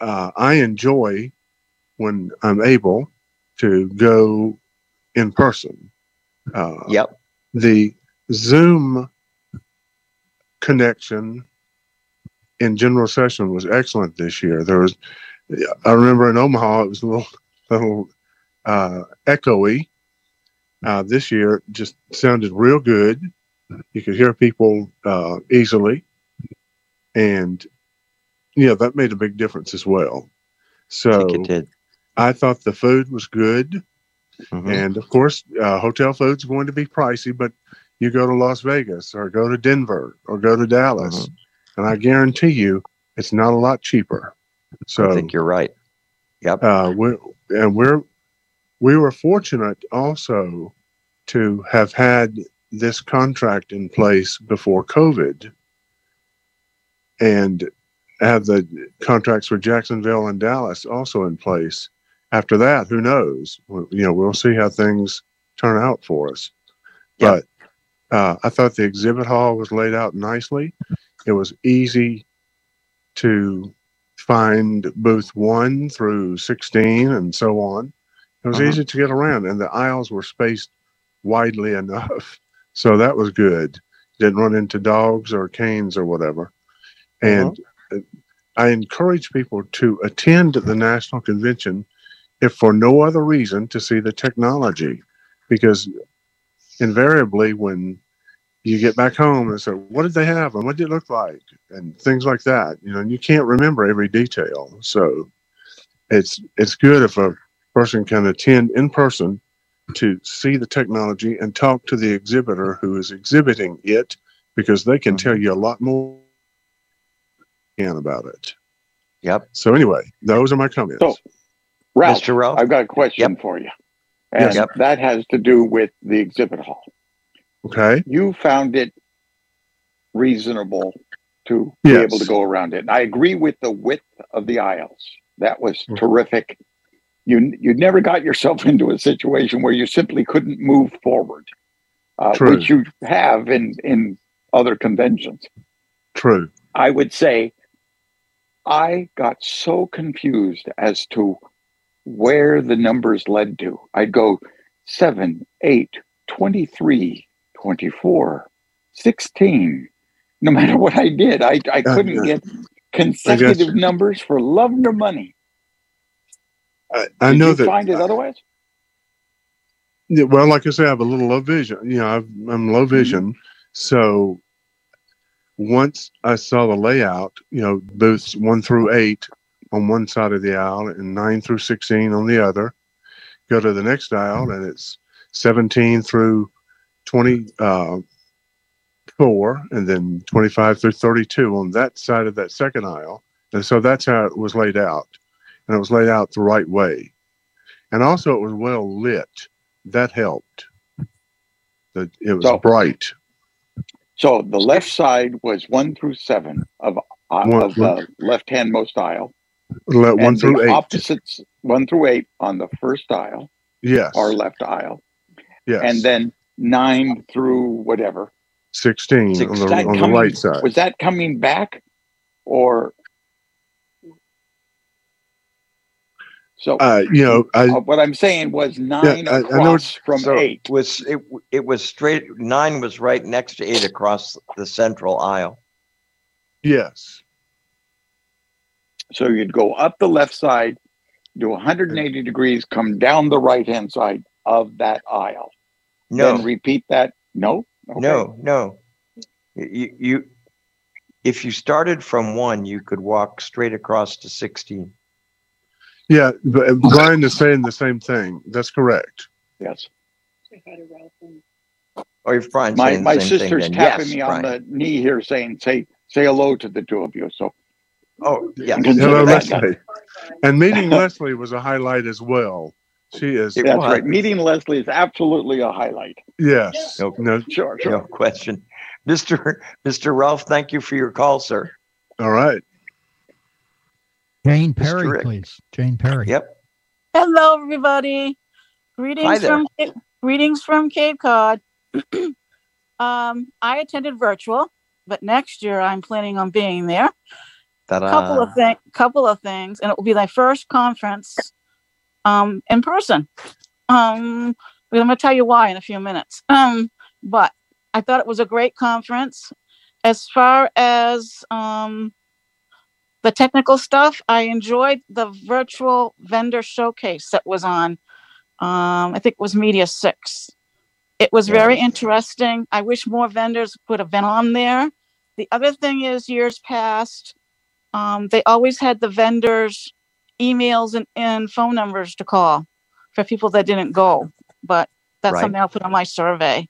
uh, I enjoy when I'm able to go in person. Uh, Yep. the Zoom connection in general session was excellent this year. There was, I remember in Omaha, it was a little, little uh, echoey. Uh, this year, just sounded real good. You could hear people uh, easily, and yeah, that made a big difference as well. I So did. I thought the food was good. Mhm. And of course, uh, hotel food's going to be pricey, but you go to Las Vegas or go to Denver or go to Dallas, and I guarantee you it's not a lot cheaper. So I think you're right. Yep. uh, we and we're we were fortunate also to have had this contract in place before COVID, and have the contracts for Jacksonville and Dallas also in place. After that, who knows? We- You know, we'll see how things turn out for us. Yeah. But uh, I thought the exhibit hall was laid out nicely. It was easy to find booth one through 16 and so on. It was Uh-huh. easy to get around, and the aisles were spaced widely enough. So that was good. Didn't run into dogs or canes or whatever. And uh, I encourage people to attend the national convention if for no other reason to see the technology because invariably when you get back home and say what did they have and what did it look like and things like that you know and you can't remember every detail so it's it's good if a person can attend in person to see the technology and talk to the exhibitor who is exhibiting it because they can tell Mm-hmm. you a lot more can about it. Yep. So anyway, those are my comments. So, Ralph, Mr. Ralph? I've got a question for you. And Yes. that has to do with the exhibit hall. Okay. You found it reasonable to be able to go around it. And I agree with the width of the aisles. That was Mm-hmm. terrific. You you never got yourself into a situation where you simply couldn't move forward, uh, which you have in in other conventions. True. I would say I got so confused as to where the numbers led to. I'd go 7, 8, 23, 24, 16. No matter what I did, I, I couldn't get consecutive numbers for love nor money. I, I know you that. find it otherwise? Yeah, well, like I say, I have a little low vision. You know, I've, I'm low mm-hmm. vision. So once I saw the layout, you know, booths one through eight on one side of the aisle and nine through 16 on the other, go to the next aisle mm-hmm. and it's 17 through 24 uh, and then 25 through 32 on that side of that second aisle. And so that's how it was laid out. And it was laid out the right way. And also it was well lit. That helped. That it was So- bright. So the left side was 1 through 7 of, uh, One- of the left hand most aisle. Le- one through the eight. opposites, 1 through 8 on the first aisle. Yes. our left aisle, Yes. and then nine through whatever. 16 Six- on the, on the right side. Was that coming back, or so? Uh, you know, I, uh, what I'm saying was nine I- I across from So eight. it was it it was straight nine was right next to eight across the central aisle. yes. So you'd go up the left side, do 180 degrees, come down the right hand side of that aisle. No. Then repeat that. No. Okay. No, no. You, you if you started from one, you could walk straight across to sixteen. Yeah. But Brian is saying the same thing. That's correct. Yes. Or if Brian's My saying the my same thing, sister's then tapping yes, me on Brian. the knee here, saying, "Say say hello to the two of you." So Oh, yeah. Consider Hello, that Leslie. And meeting Leslie was a highlight as well. She is. That's right. Meeting Leslie is absolutely a highlight. Yes. No, No. Sure, no question. Mr. Mr. Ralph, thank you for your call, sir. All right. Jane Mr. Perry, Rick. please. Jane Perry. Yep. Hello, everybody. Greetings Hi there. from greetings from Cape Cod. um, I attended virtual, but next year I'm planning on being there. Ta-da. Couple of things, a couple of things, and it will be my first conference um, in person. Um, I'm going to tell you why in a few minutes. Um, but I thought it was a great conference. As far as um, the technical stuff, I enjoyed the virtual vendor showcase that was on. Um, I think it was Media Six. It was very interesting. I wish more vendors would have been on there. The other thing is, years past, um, they always had the vendors' emails and, and phone numbers to call for people that didn't go. But that's Right. something I'll put on my survey.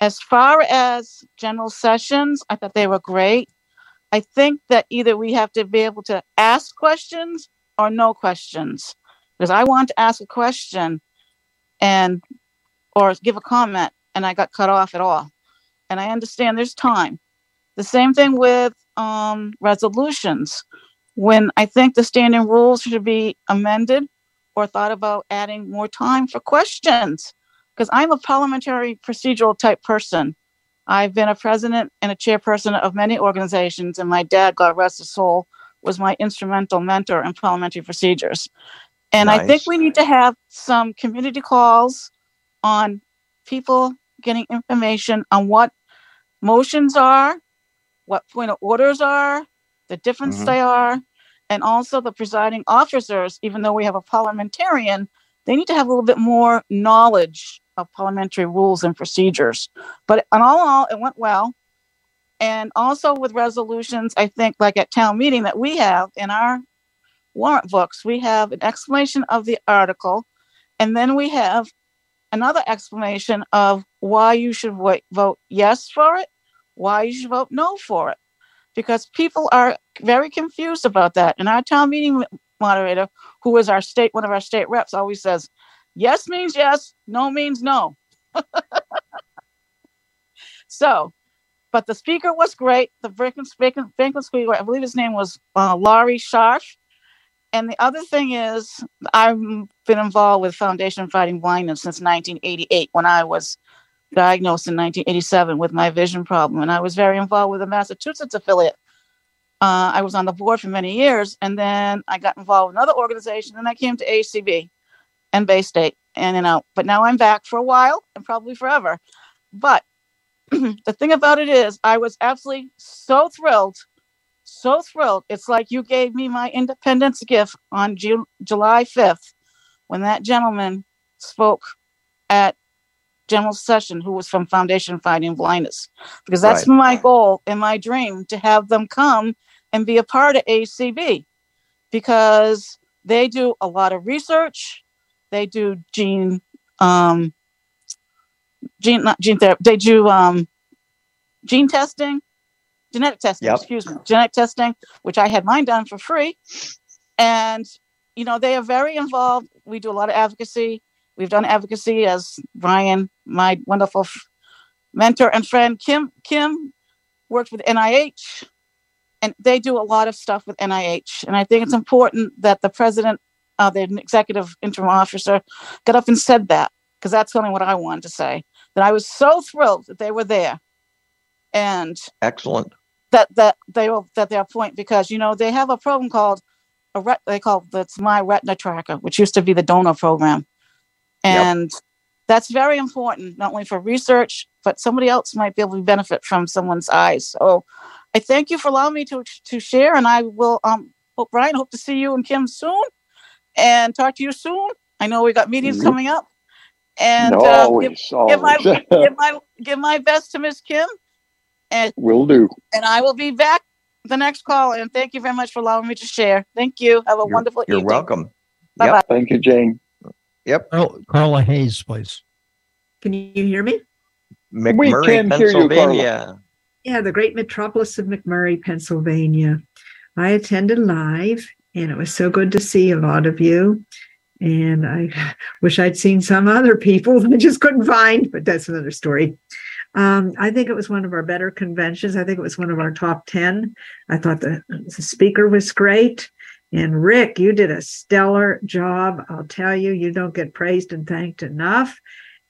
As far as general sessions, I thought they were great. I think that either we have to be able to ask questions or no questions. Because I want to ask a question and or give a comment and I got cut off at all. And I understand there's time. The same thing with um, resolutions. When I think the standing rules should be amended or thought about adding more time for questions. Because I'm a parliamentary procedural type person. I've been a president and a chairperson of many organizations, and my dad, God rest his soul, was my instrumental mentor in parliamentary procedures. And I think we need to have some community calls on people getting information on what motions are, what point of orders are, the difference Mhm. they are, and also the presiding officers, even though we have a parliamentarian, they need to have a little bit more knowledge of parliamentary rules and procedures. But on all in all, it went well. And also with resolutions, I think like at town meeting that we have in our warrant books, we have an explanation of the article, and then we have another explanation of why you should vote yes for it why you should vote no for it. Because people are very confused about that. And our town meeting moderator, who is our state, one of our state reps, always says, yes means yes, no means no. so, but the speaker was great. The Franklin, Franklin, speaker, I believe his name was uh, Laurie Scharf. And the other thing is, I've been involved with Foundation Fighting Blindness since 1988 when I was diagnosed in 1987 with my vision problem. And I was very involved with the Massachusetts affiliate. Uh, I was on the board for many years. And then I got involved with another organization and I came to ACB and Bay State. And, you know, but now I'm back for a while and probably forever. But the thing about it is, I was absolutely so thrilled so thrilled. It's like you gave me my independence gift on Ju- July 5th when that gentleman spoke at general session who was from Foundation Fighting Blindness. Because that's Right. my goal and my dream to have them come and be a part of ACB because they do a lot of research. They do gene um gene not gene therapy. They do um gene testing genetic testing, Yep. excuse me, genetic testing, which I had mine done for free. And, you know, they are very involved. We do a lot of advocacy. We've done advocacy as Brian, my wonderful f- mentor and friend, Kim, Kim worked with NIH and they do a lot of stuff with NIH. And I think it's important that the president, uh, the executive interim officer got up and said that because that's only what I wanted to say. That I was so thrilled that they were there. And Excellent. that that they will that their point because you know they have a program called a ret they call that's my retina tracker which used to be the donor program and that's very important not only for research but somebody else might be able to benefit from someone's eyes so i thank you for allowing me to to share and i will um hope brian hope to see you and kim soon and talk to you soon i know we got meetings Mhm. coming up and uh, give, always, give my give my give my best to miss kim and Will do. and I will be back the next call. And thank you very much for allowing me to share. Thank you. Have a You're, wonderful you're evening. welcome. Bye bye. Thank you, Jane. Yep. Carl, Carla Hayes, please. Can you hear me? McMurray, can hear you, Carla. Pennsylvania. Yeah, the great metropolis of McMurray, Pennsylvania. I attended live and it was so good to see a lot of you. And I wish I'd seen some other people that I just couldn't find, but that's another story. Um, I think it was one of our better conventions. I think it was one of our top 10. I thought the, the speaker was great. And Rick, you did a stellar job. I'll tell you, you don't get praised and thanked enough.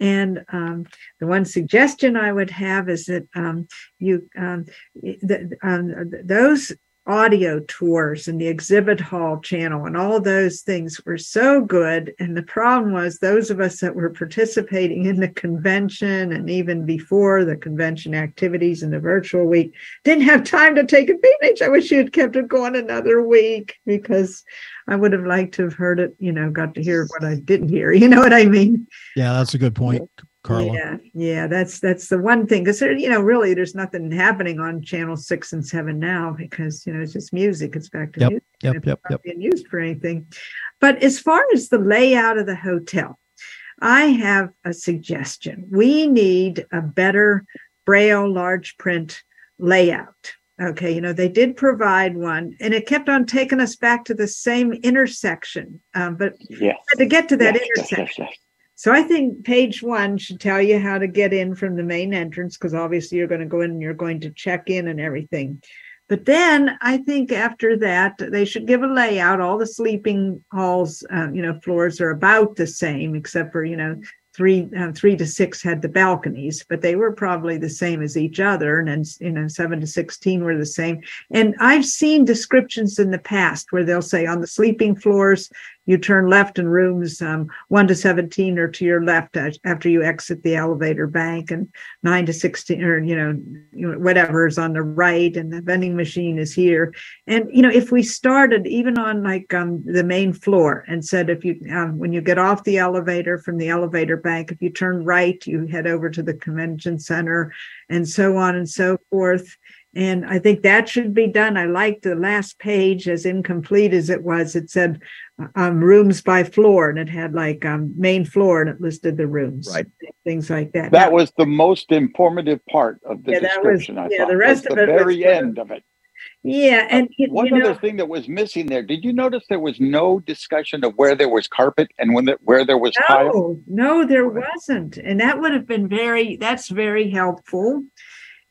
And um, the one suggestion I would have is that um, you um, the, um, those audio tours and the exhibit hall channel and all those things were so good. And the problem was those of us that were participating in the convention and even before the convention activities in the virtual week didn't have time to take advantage i wish you had kept it going another week because i would have liked to have heard it you know got to hear what i didn't hear. You know what i mean? Yeah, that's a good point, Carla. yeah, yeah, that's that's the one thing because you know really there's nothing happening on channel six and seven now because you know it's just music. It's back to Yep, music. yep, it's yep, not yep. being used for anything. But as far as the layout of the hotel, I have a suggestion. We need a better braille large print layout. Okay, you know, they did provide one and it kept on taking us back to the same intersection. Um, but Yes. to get to that Yes, yes, intersection. yes, yes. So I think page one should tell you how to get in from the main entrance because obviously you're going to go in and you're going to check in and everything. But then I think after that they should give a layout. All the sleeping halls, uh, you know, floors are about the same except for you know three uh, three to six had the balconies, but they were probably the same as each other, and then you know seven to sixteen were the same. And I've seen descriptions in the past where they'll say on the sleeping floors you turn left in rooms um, 1 to 17 or to your left after you exit the elevator bank and 9 to 16 or you know, whatever is on the right and the vending machine is here. And you know if we started even on like um, the main floor and said if you um, when you get off the elevator from the elevator bank if you turn right you head over to the convention center and so on and so forth And I think that should be done. I liked the last page, as incomplete as it was. It said um, rooms by floor, and it had like um, main floor, and it listed the rooms, Right. Things like that. That was the most informative part of the Yeah, was- description. I yeah, thought, the rest was of the it was very end of it. yeah, and you, One other know, thing that was missing there. Did you notice there was no discussion of where there was carpet and when there, where there was tile? No, no, there wasn't. And that would have been very, that's very helpful.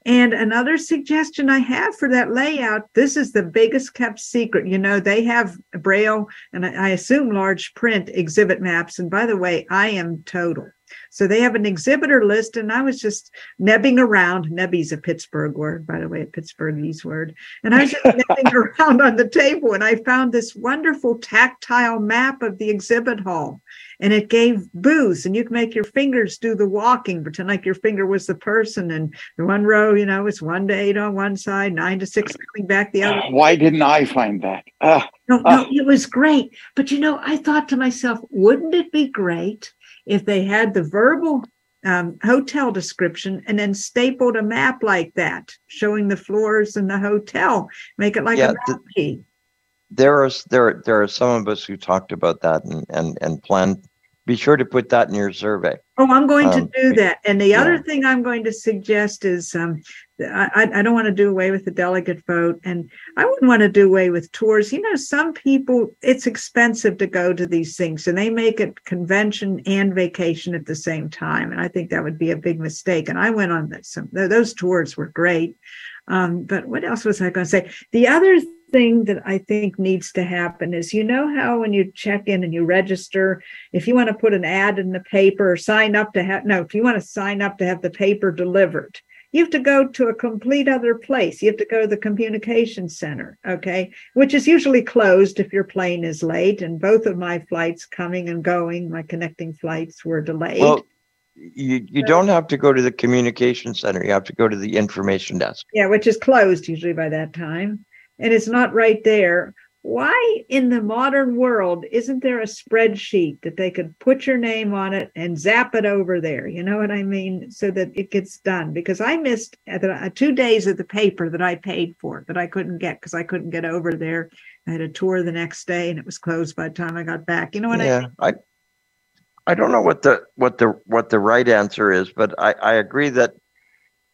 And another suggestion I have for that layout, this is the biggest kept secret. You know, they have Braille and I assume large print exhibit maps. And by the way, I am total. So they have an exhibitor list, and I was just nebbing around. Nebby's a Pittsburgh word, by the way, a Pittsburghese word. And I was just nebbing around on the table, and I found this wonderful tactile map of the exhibit hall. And it gave booths, and you can make your fingers do the walking, pretend like your finger was the person. And the one row, you know, it's one to eight on one side, nine to six coming back the other. Why didn't I find that? Ah, No, no, it was great. But you know, I thought to myself, wouldn't it be great if they had the verbal um, hotel description and then stapled a map like that, showing the floors in the hotel, make it like Yeah, a map key. there are there there are some of us who talked about that and and and plan. Be sure to put that in your survey. Oh, I'm going Um, to do that. And the other thing I'm going to suggest is um, I, I- don't want to do away with the delegate vote, and I wouldn't want to do away with tours. You know, some people it's expensive to go to these things, and they make it convention and vacation at the same time, and I think that would be a big mistake. And I went on some those tours were great. Um, but what else was I going to say? The other thing that I think needs to happen is you know how when you check in and you register, if you want to put an ad in the paper or sign up to have, no, if you want to sign up to have the paper delivered, you have to go to a complete other place. You have to go to the communication center, okay, which is usually closed if your plane is late. And both of my flights coming and going, my connecting flights were delayed. Well, you you don't have to go to the communication center. You have to go to the information desk. Yeah, which is closed usually by that time. And it's not right there. Why in the modern world isn't there a spreadsheet that they could put your name on it and zap it over there? You know what I mean? So that it gets done. Because I missed uh, uh, two days of the paper that I paid for that I couldn't get because I couldn't get over there. I had a tour the next day and it was closed by the time I got back. You know what I yeah, mean? I I don't know what the what the what the right answer is, but I I agree that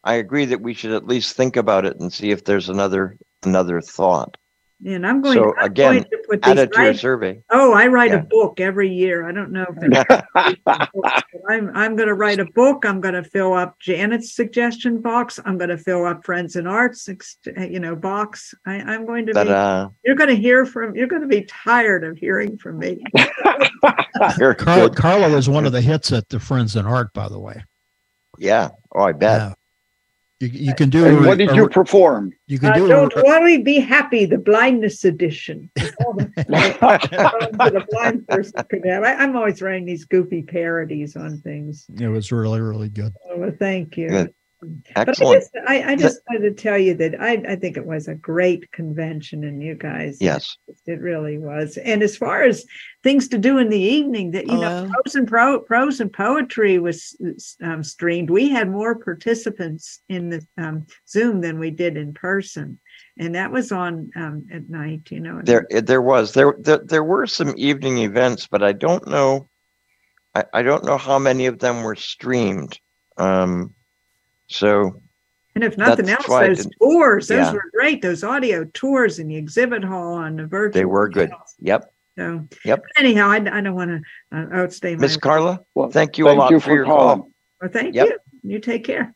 I agree that we should at least think about it and see if there's another another thought. And I'm going, So to, I'm again, going to put add these it to your right- survey. Oh, I write Yeah. a book every year. I don't know if they're- I'm I'm going to write a book. I'm going to fill up Janet's suggestion box. I'm going to fill up Friends in Art's, you know, box. I, I'm going to be. Ta-da. You're going to hear from. You're going to be tired of hearing from me. Very Carla, good. Carla was one of the hits at the Friends in Art, by the way. Yeah. Oh, I bet. Yeah. You, you can do. And what did a- you perform? You can Uh, do. don't a- worry, be happy. The blindness edition. the blind person could have. I, I'm always writing these goofy parodies on things. It was really, really good. Oh, well, thank you. Good. But I just, I, I just wanted to tell you that I, I think it was a great convention, and you guys, Yes. it really was. And as far as things to do in the evening, that you know, prose and pro, prose and poetry was um, streamed. We had more participants in the um, Zoom than we did in person, and that was on um, at night. You know, There there was there there, there were some evening events, but I don't know I, I don't know how many of them were streamed. Um so And if nothing else, those tours, those yeah. were great. Those audio tours in the exhibit hall on the virtual. they were good. panels. Yep. So Yep. anyhow, I, I don't want to uh, outstay my. Miss Carla, Well, thank you a thank lot you for, for your calling. call. Well, thank Yep. you. You take care.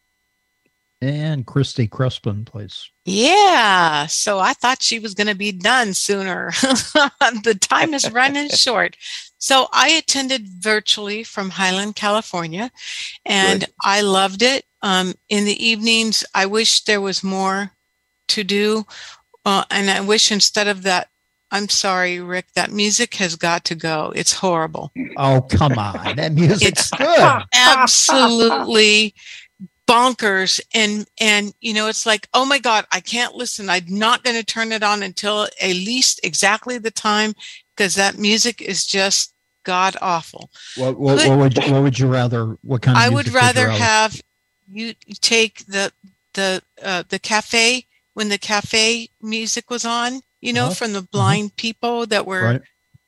And Christy Crespin, please. Yeah, so I thought she was going to be done sooner. the time is running short. So I attended virtually from Highland, California, and Good. I loved it. Um, in the evenings, I wish there was more to do. Uh, and I wish instead of that, I'm sorry, Rick, that music has got to go. It's horrible. Oh, come on. That music's It's good. absolutely bonkers and and you know it's like oh my god i can't listen i'm not going to turn it on until at least exactly the time because that music is just god awful What, what, Could- what would you, what would you rather? What kind of i would rather have you take the the uh, the cafe when the cafe music was on, you know, Uh-huh. from the blind people that were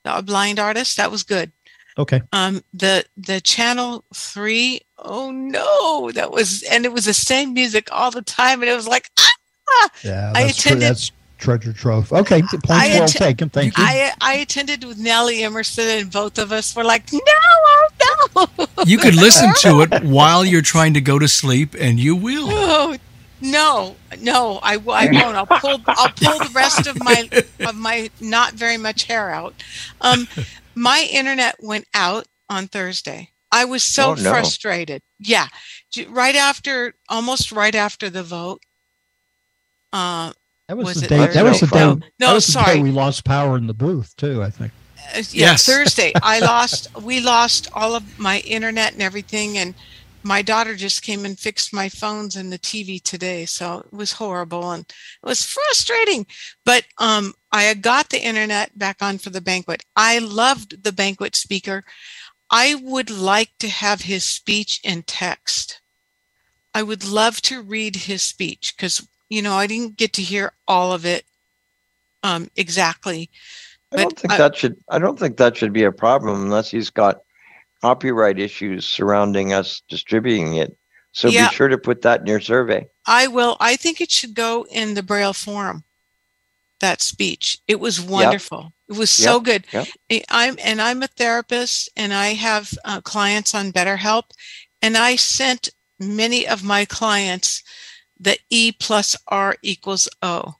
Right. blind artists. That was good. Okay. Um, the the channel three, oh no, that was and it was the same music all the time, and it was like ah. Yeah, I that's, tre- attended. that's treasure trove. Okay, the points I well atten- taken. Thank you. I I attended with Nellie Emerson, and both of us were like, no, oh no. You could listen to it while you're trying to go to sleep, and you will. Oh no, no, I, I won't. I'll pull. I'll pull the rest of my of my not very much hair out. Um, my internet went out on Thursday. I was so Oh, no. frustrated. Yeah, right after, almost right after the vote. Uh, That was, was the it day. That was the Thursday? day. No, that no, was the day sorry. we lost power in the booth too. I think. Uh, yeah, Yes. Thursday. I lost. We lost all of my internet and everything, and my daughter just came and fixed my phones and the TV today. So it was horrible and it was frustrating. But um, I got the internet back on for the banquet. I loved the banquet speaker. I would like to have his speech in text. I would love to read his speech because you know I didn't get to hear all of it um, exactly. I don't think that should. I don't think that should be a problem unless he's got copyright issues surrounding us distributing it. So Yeah. be sure to put that in your survey. I will. I think it should go in the Braille Forum. That speech. It was wonderful. It was so Yep, good. yep. I'm and I'm a therapist, and I have uh, clients on BetterHelp, and I sent many of my clients the E plus R equals O,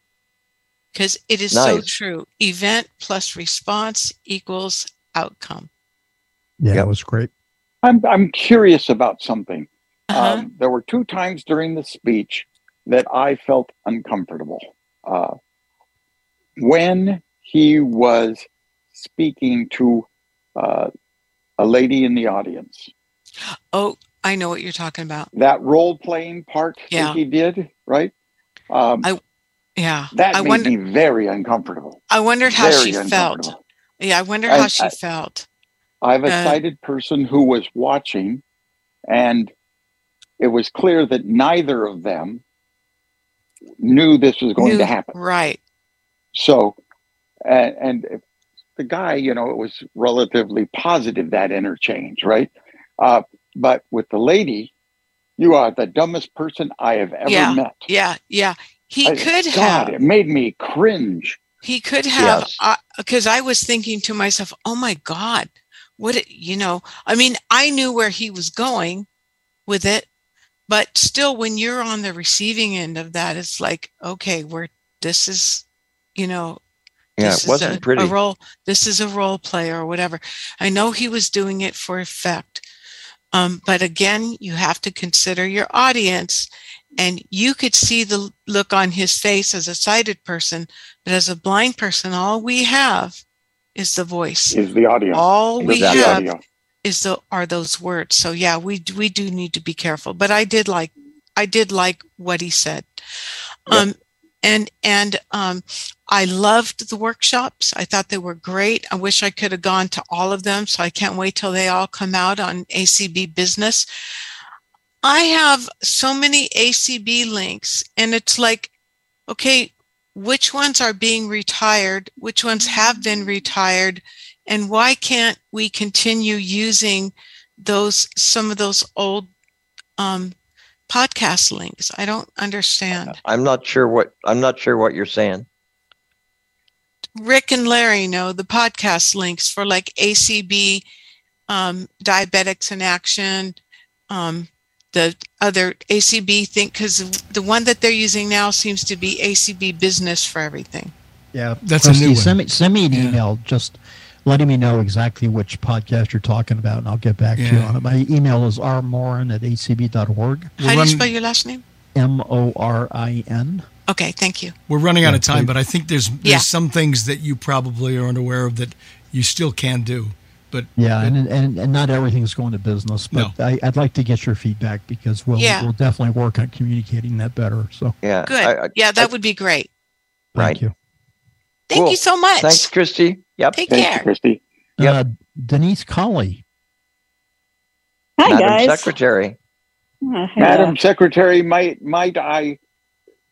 because it is so true. Event plus response equals outcome. Yeah, it was great. I'm I'm curious about something. Uh-huh. Um, there were two times during the speech that I felt uncomfortable. Uh, when he was speaking to uh, a lady in the audience, Oh, I know what you're talking about. that role playing part Yeah. that he did, right? Um, I yeah. that I made wonder. me very uncomfortable. I wondered how very she felt. Yeah, I wondered I- how she I- felt. I have a Uh, sighted person who was watching, and it was clear that neither of them knew this was going Knew- to happen. Right. So, and, and if the guy, you know, it was relatively positive that interchange, right? Uh, but with the lady, you are the dumbest person I have ever yeah. met. Yeah. Yeah. He I- could God, have. It made me cringe. He could have, Yes. because I was thinking to myself, oh my God, what, it- you know, I mean, I knew where he was going with it, but still, when you're on the receiving end of that, it's like, okay, we're, this is, you know, Yeah, this it wasn't is a, pretty. a role, this is a role play or whatever. I know he was doing it for effect. Um, but again, you have to consider your audience and you could see the look on his face as a sighted person, but as a blind person, all we have is the voice. Is the audio. All Is we have audio. is the are those words. So yeah, we we do need to be careful. But I did like I did like what he said. Um and and um I loved the workshops. I thought they were great. I wish I could have gone to all of them, so I can't wait till they all come out on ACB business. I have so many ACB links and it's like okay, which ones are being retired, which ones have been retired, and why can't we continue using those some of those old um, podcast links? I don't understand. I'm not sure what I'm not sure what you're saying. Rick and Larry know the podcast links for like ACB, um, Diabetics in Action, um, the other ACB thing, because the one that they're using now seems to be ACB Business for everything. Yeah, That's a Christy, new one. Send me, send me an email just letting me know exactly which podcast you're talking about, and I'll get back to you on it. My email is rmorin at acb.org. How do you spell your last name? M O R I N. Okay, thank you. We're running out of time, please. but I think there's there's Yeah. some things that you probably aren't aware of that you still can do. But Yeah, and, and and not everything's going to business, but I, I'd like to get your feedback because we'll Yeah. we'll definitely work on communicating that better. So Yeah. Good. I- I- yeah, that would be great. thank Right. you. Thank Cool. you so much. Thanks, Christy. Yep. Take Thank you, care. Christy. Yep. Uh, Denise Colley. Hi, Madam guys. Secretary. Uh, Madam Secretary, might might I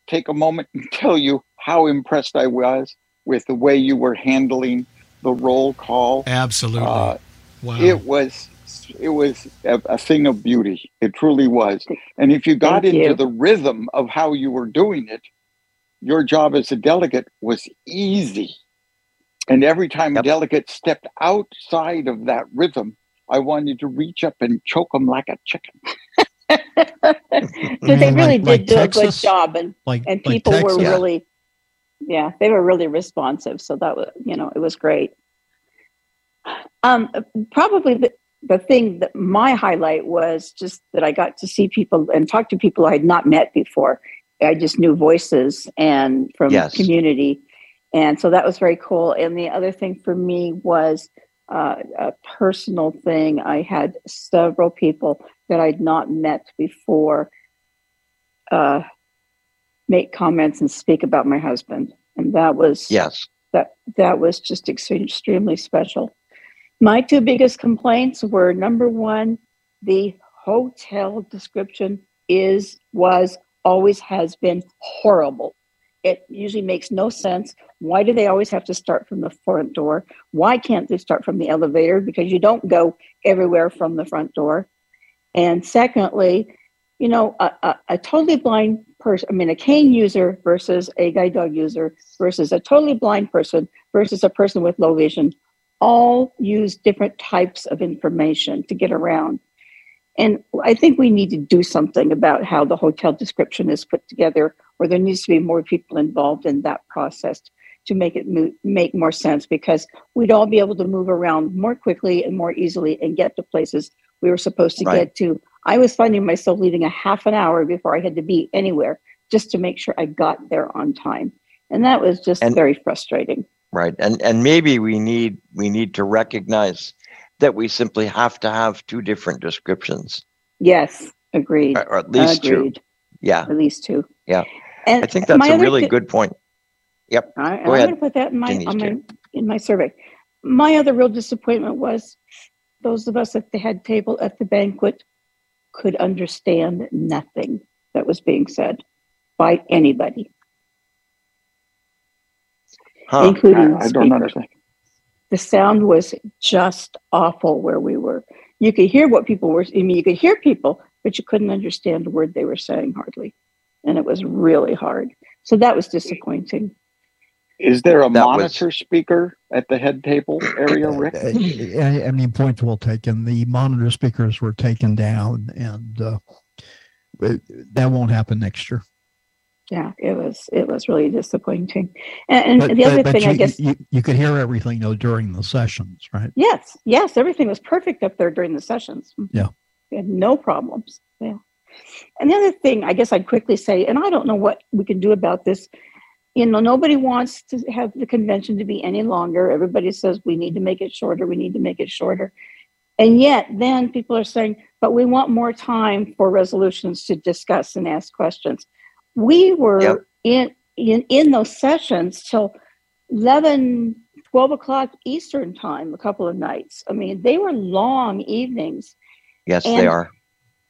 take a moment and tell you how impressed I was with the way you were handling the roll call. Absolutely. Uh, wow. It was it was a, a thing of beauty. It truly was. And if you got Thank into you. the rhythm of how you were doing it, your job as a delegate was easy. And every time a delegate stepped outside of that rhythm, I wanted to reach up and choke them like a chicken. But they really like- did like do Texas? a good job, and Like- and like people were Texas? really, yeah, they were really responsive. So that was, you know, it was great. Um, probably the the thing that my highlight was just that I got to see people and talk to people I had not met before. I just knew voices and from Yes. community, and so that was very cool. And the other thing for me was uh, a personal thing. I had several people that I'd not met before uh, make comments and speak about my husband, and that was Yes. that that was just extremely special. My two biggest complaints were number one, the hotel description is was always has been horrible. It usually makes no sense. Why do they always have to start from the front door? Why can't they start from the elevator? Because you don't go everywhere from the front door. And secondly, you know, a, a, a totally blind person, I mean, a cane user versus a guide dog user versus a totally blind person versus a person with low vision all use different types of information to get around. And I think we need to do something about how the hotel description is put together, or there needs to be more people involved in that process to make it mo- make more sense because we'd all be able to move around more quickly and more easily and get to places we were supposed to Right. get to. I was finding myself leaving a half an hour before I had to be anywhere just to make sure I got there on time. And that was just And- very frustrating. Right. And and maybe we need we need to recognize that we simply have to have two different descriptions. Yes, agreed. Or, or at least agreed. two. Yeah. At least two. Yeah. And I think that's a really good point. Yep. I, ahead. going to put that in my, my in my survey. My other real disappointment was those of us at the head table at the banquet could understand nothing that was being said by anybody, Huh. including I, the I don't understand. The sound was just awful where we were. You could hear what people were. I mean, you could hear people, but you couldn't understand a word they were saying hardly, and it was really hard. So that was disappointing. Is there a That was- monitor speaker at the head table area, Rick? I, I mean, point well taken. The monitor speakers were taken down, and uh, that won't happen next year. yeah it was it was really disappointing and, and But, the other but- but thing you, i guess you, you could hear everything though during the sessions, right? yes yes everything was perfect up there during the sessions Yeah. we had no problems yeah and the other thing i guess i'd quickly say and i don't know what we can do about this you know nobody wants to have the convention to be any longer. Everybody says we need to make it shorter. We need to make it shorter. And yet then people are saying but we want more time for resolutions to discuss and ask questions. We were Yep. in, in in those sessions till 11 12 o'clock eastern time a couple of nights. I mean they were long evenings. Yes, they are.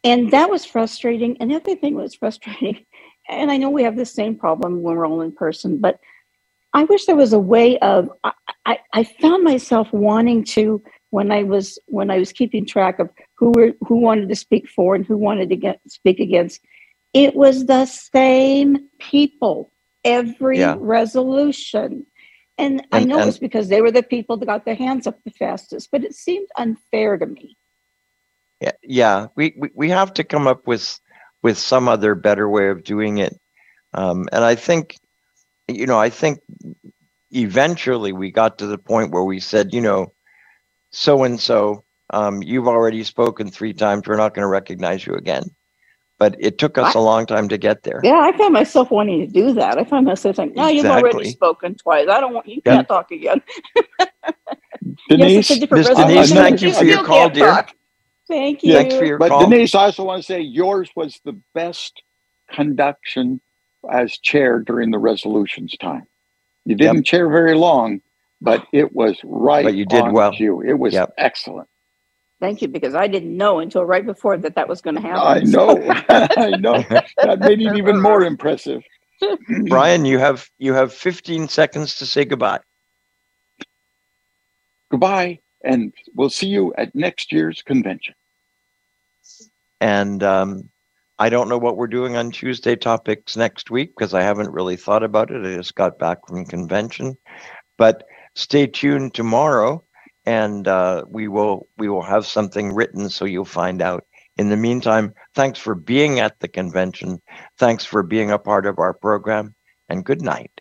and that was frustrating. And the other thing was frustrating and i know we have the same problem when we're all in person but i wish there was a way of i i, I found myself wanting to when i was when i was keeping track of who were who wanted to speak for and who wanted to get speak against it was the same people every Yeah. resolution and, i know and- it's because they were the people that got their hands up the fastest but it seemed unfair to me Yeah, yeah. We, we we have to come up with with some other better way of doing it. Um, and I think, you know, I think eventually we got to the point where we said, you know, so and so, um, you've already spoken three times. We're not going to recognize you again. But it took us a long time to get there. Yeah, I found myself wanting to do that. I found myself saying, "No, you've already spoken twice. I don't want you Yeah. can't talk again." Denise, yes, it's Miss. Denise, thank you You for your call, dear. talk. Thank you. Thanks for your but call. Denise, I also want to say yours was the best conduction as chair during the resolutions time. You didn't chair very long, but it was right. But you did on well. You. It was Yep. excellent. Thank you, because I didn't know until right before that that was going to happen. I know. I know. That made it even more impressive. Brian, you have you have 15 seconds to say goodbye. Goodbye, and we'll see you at next year's convention. And um, I don't know what we're doing on Tuesday topics next week because I haven't really thought about it. I just got back from convention, but stay tuned tomorrow, and uh, we will we will have something written so you'll find out. In the meantime, thanks for being at the convention. Thanks for being a part of our program, and good night.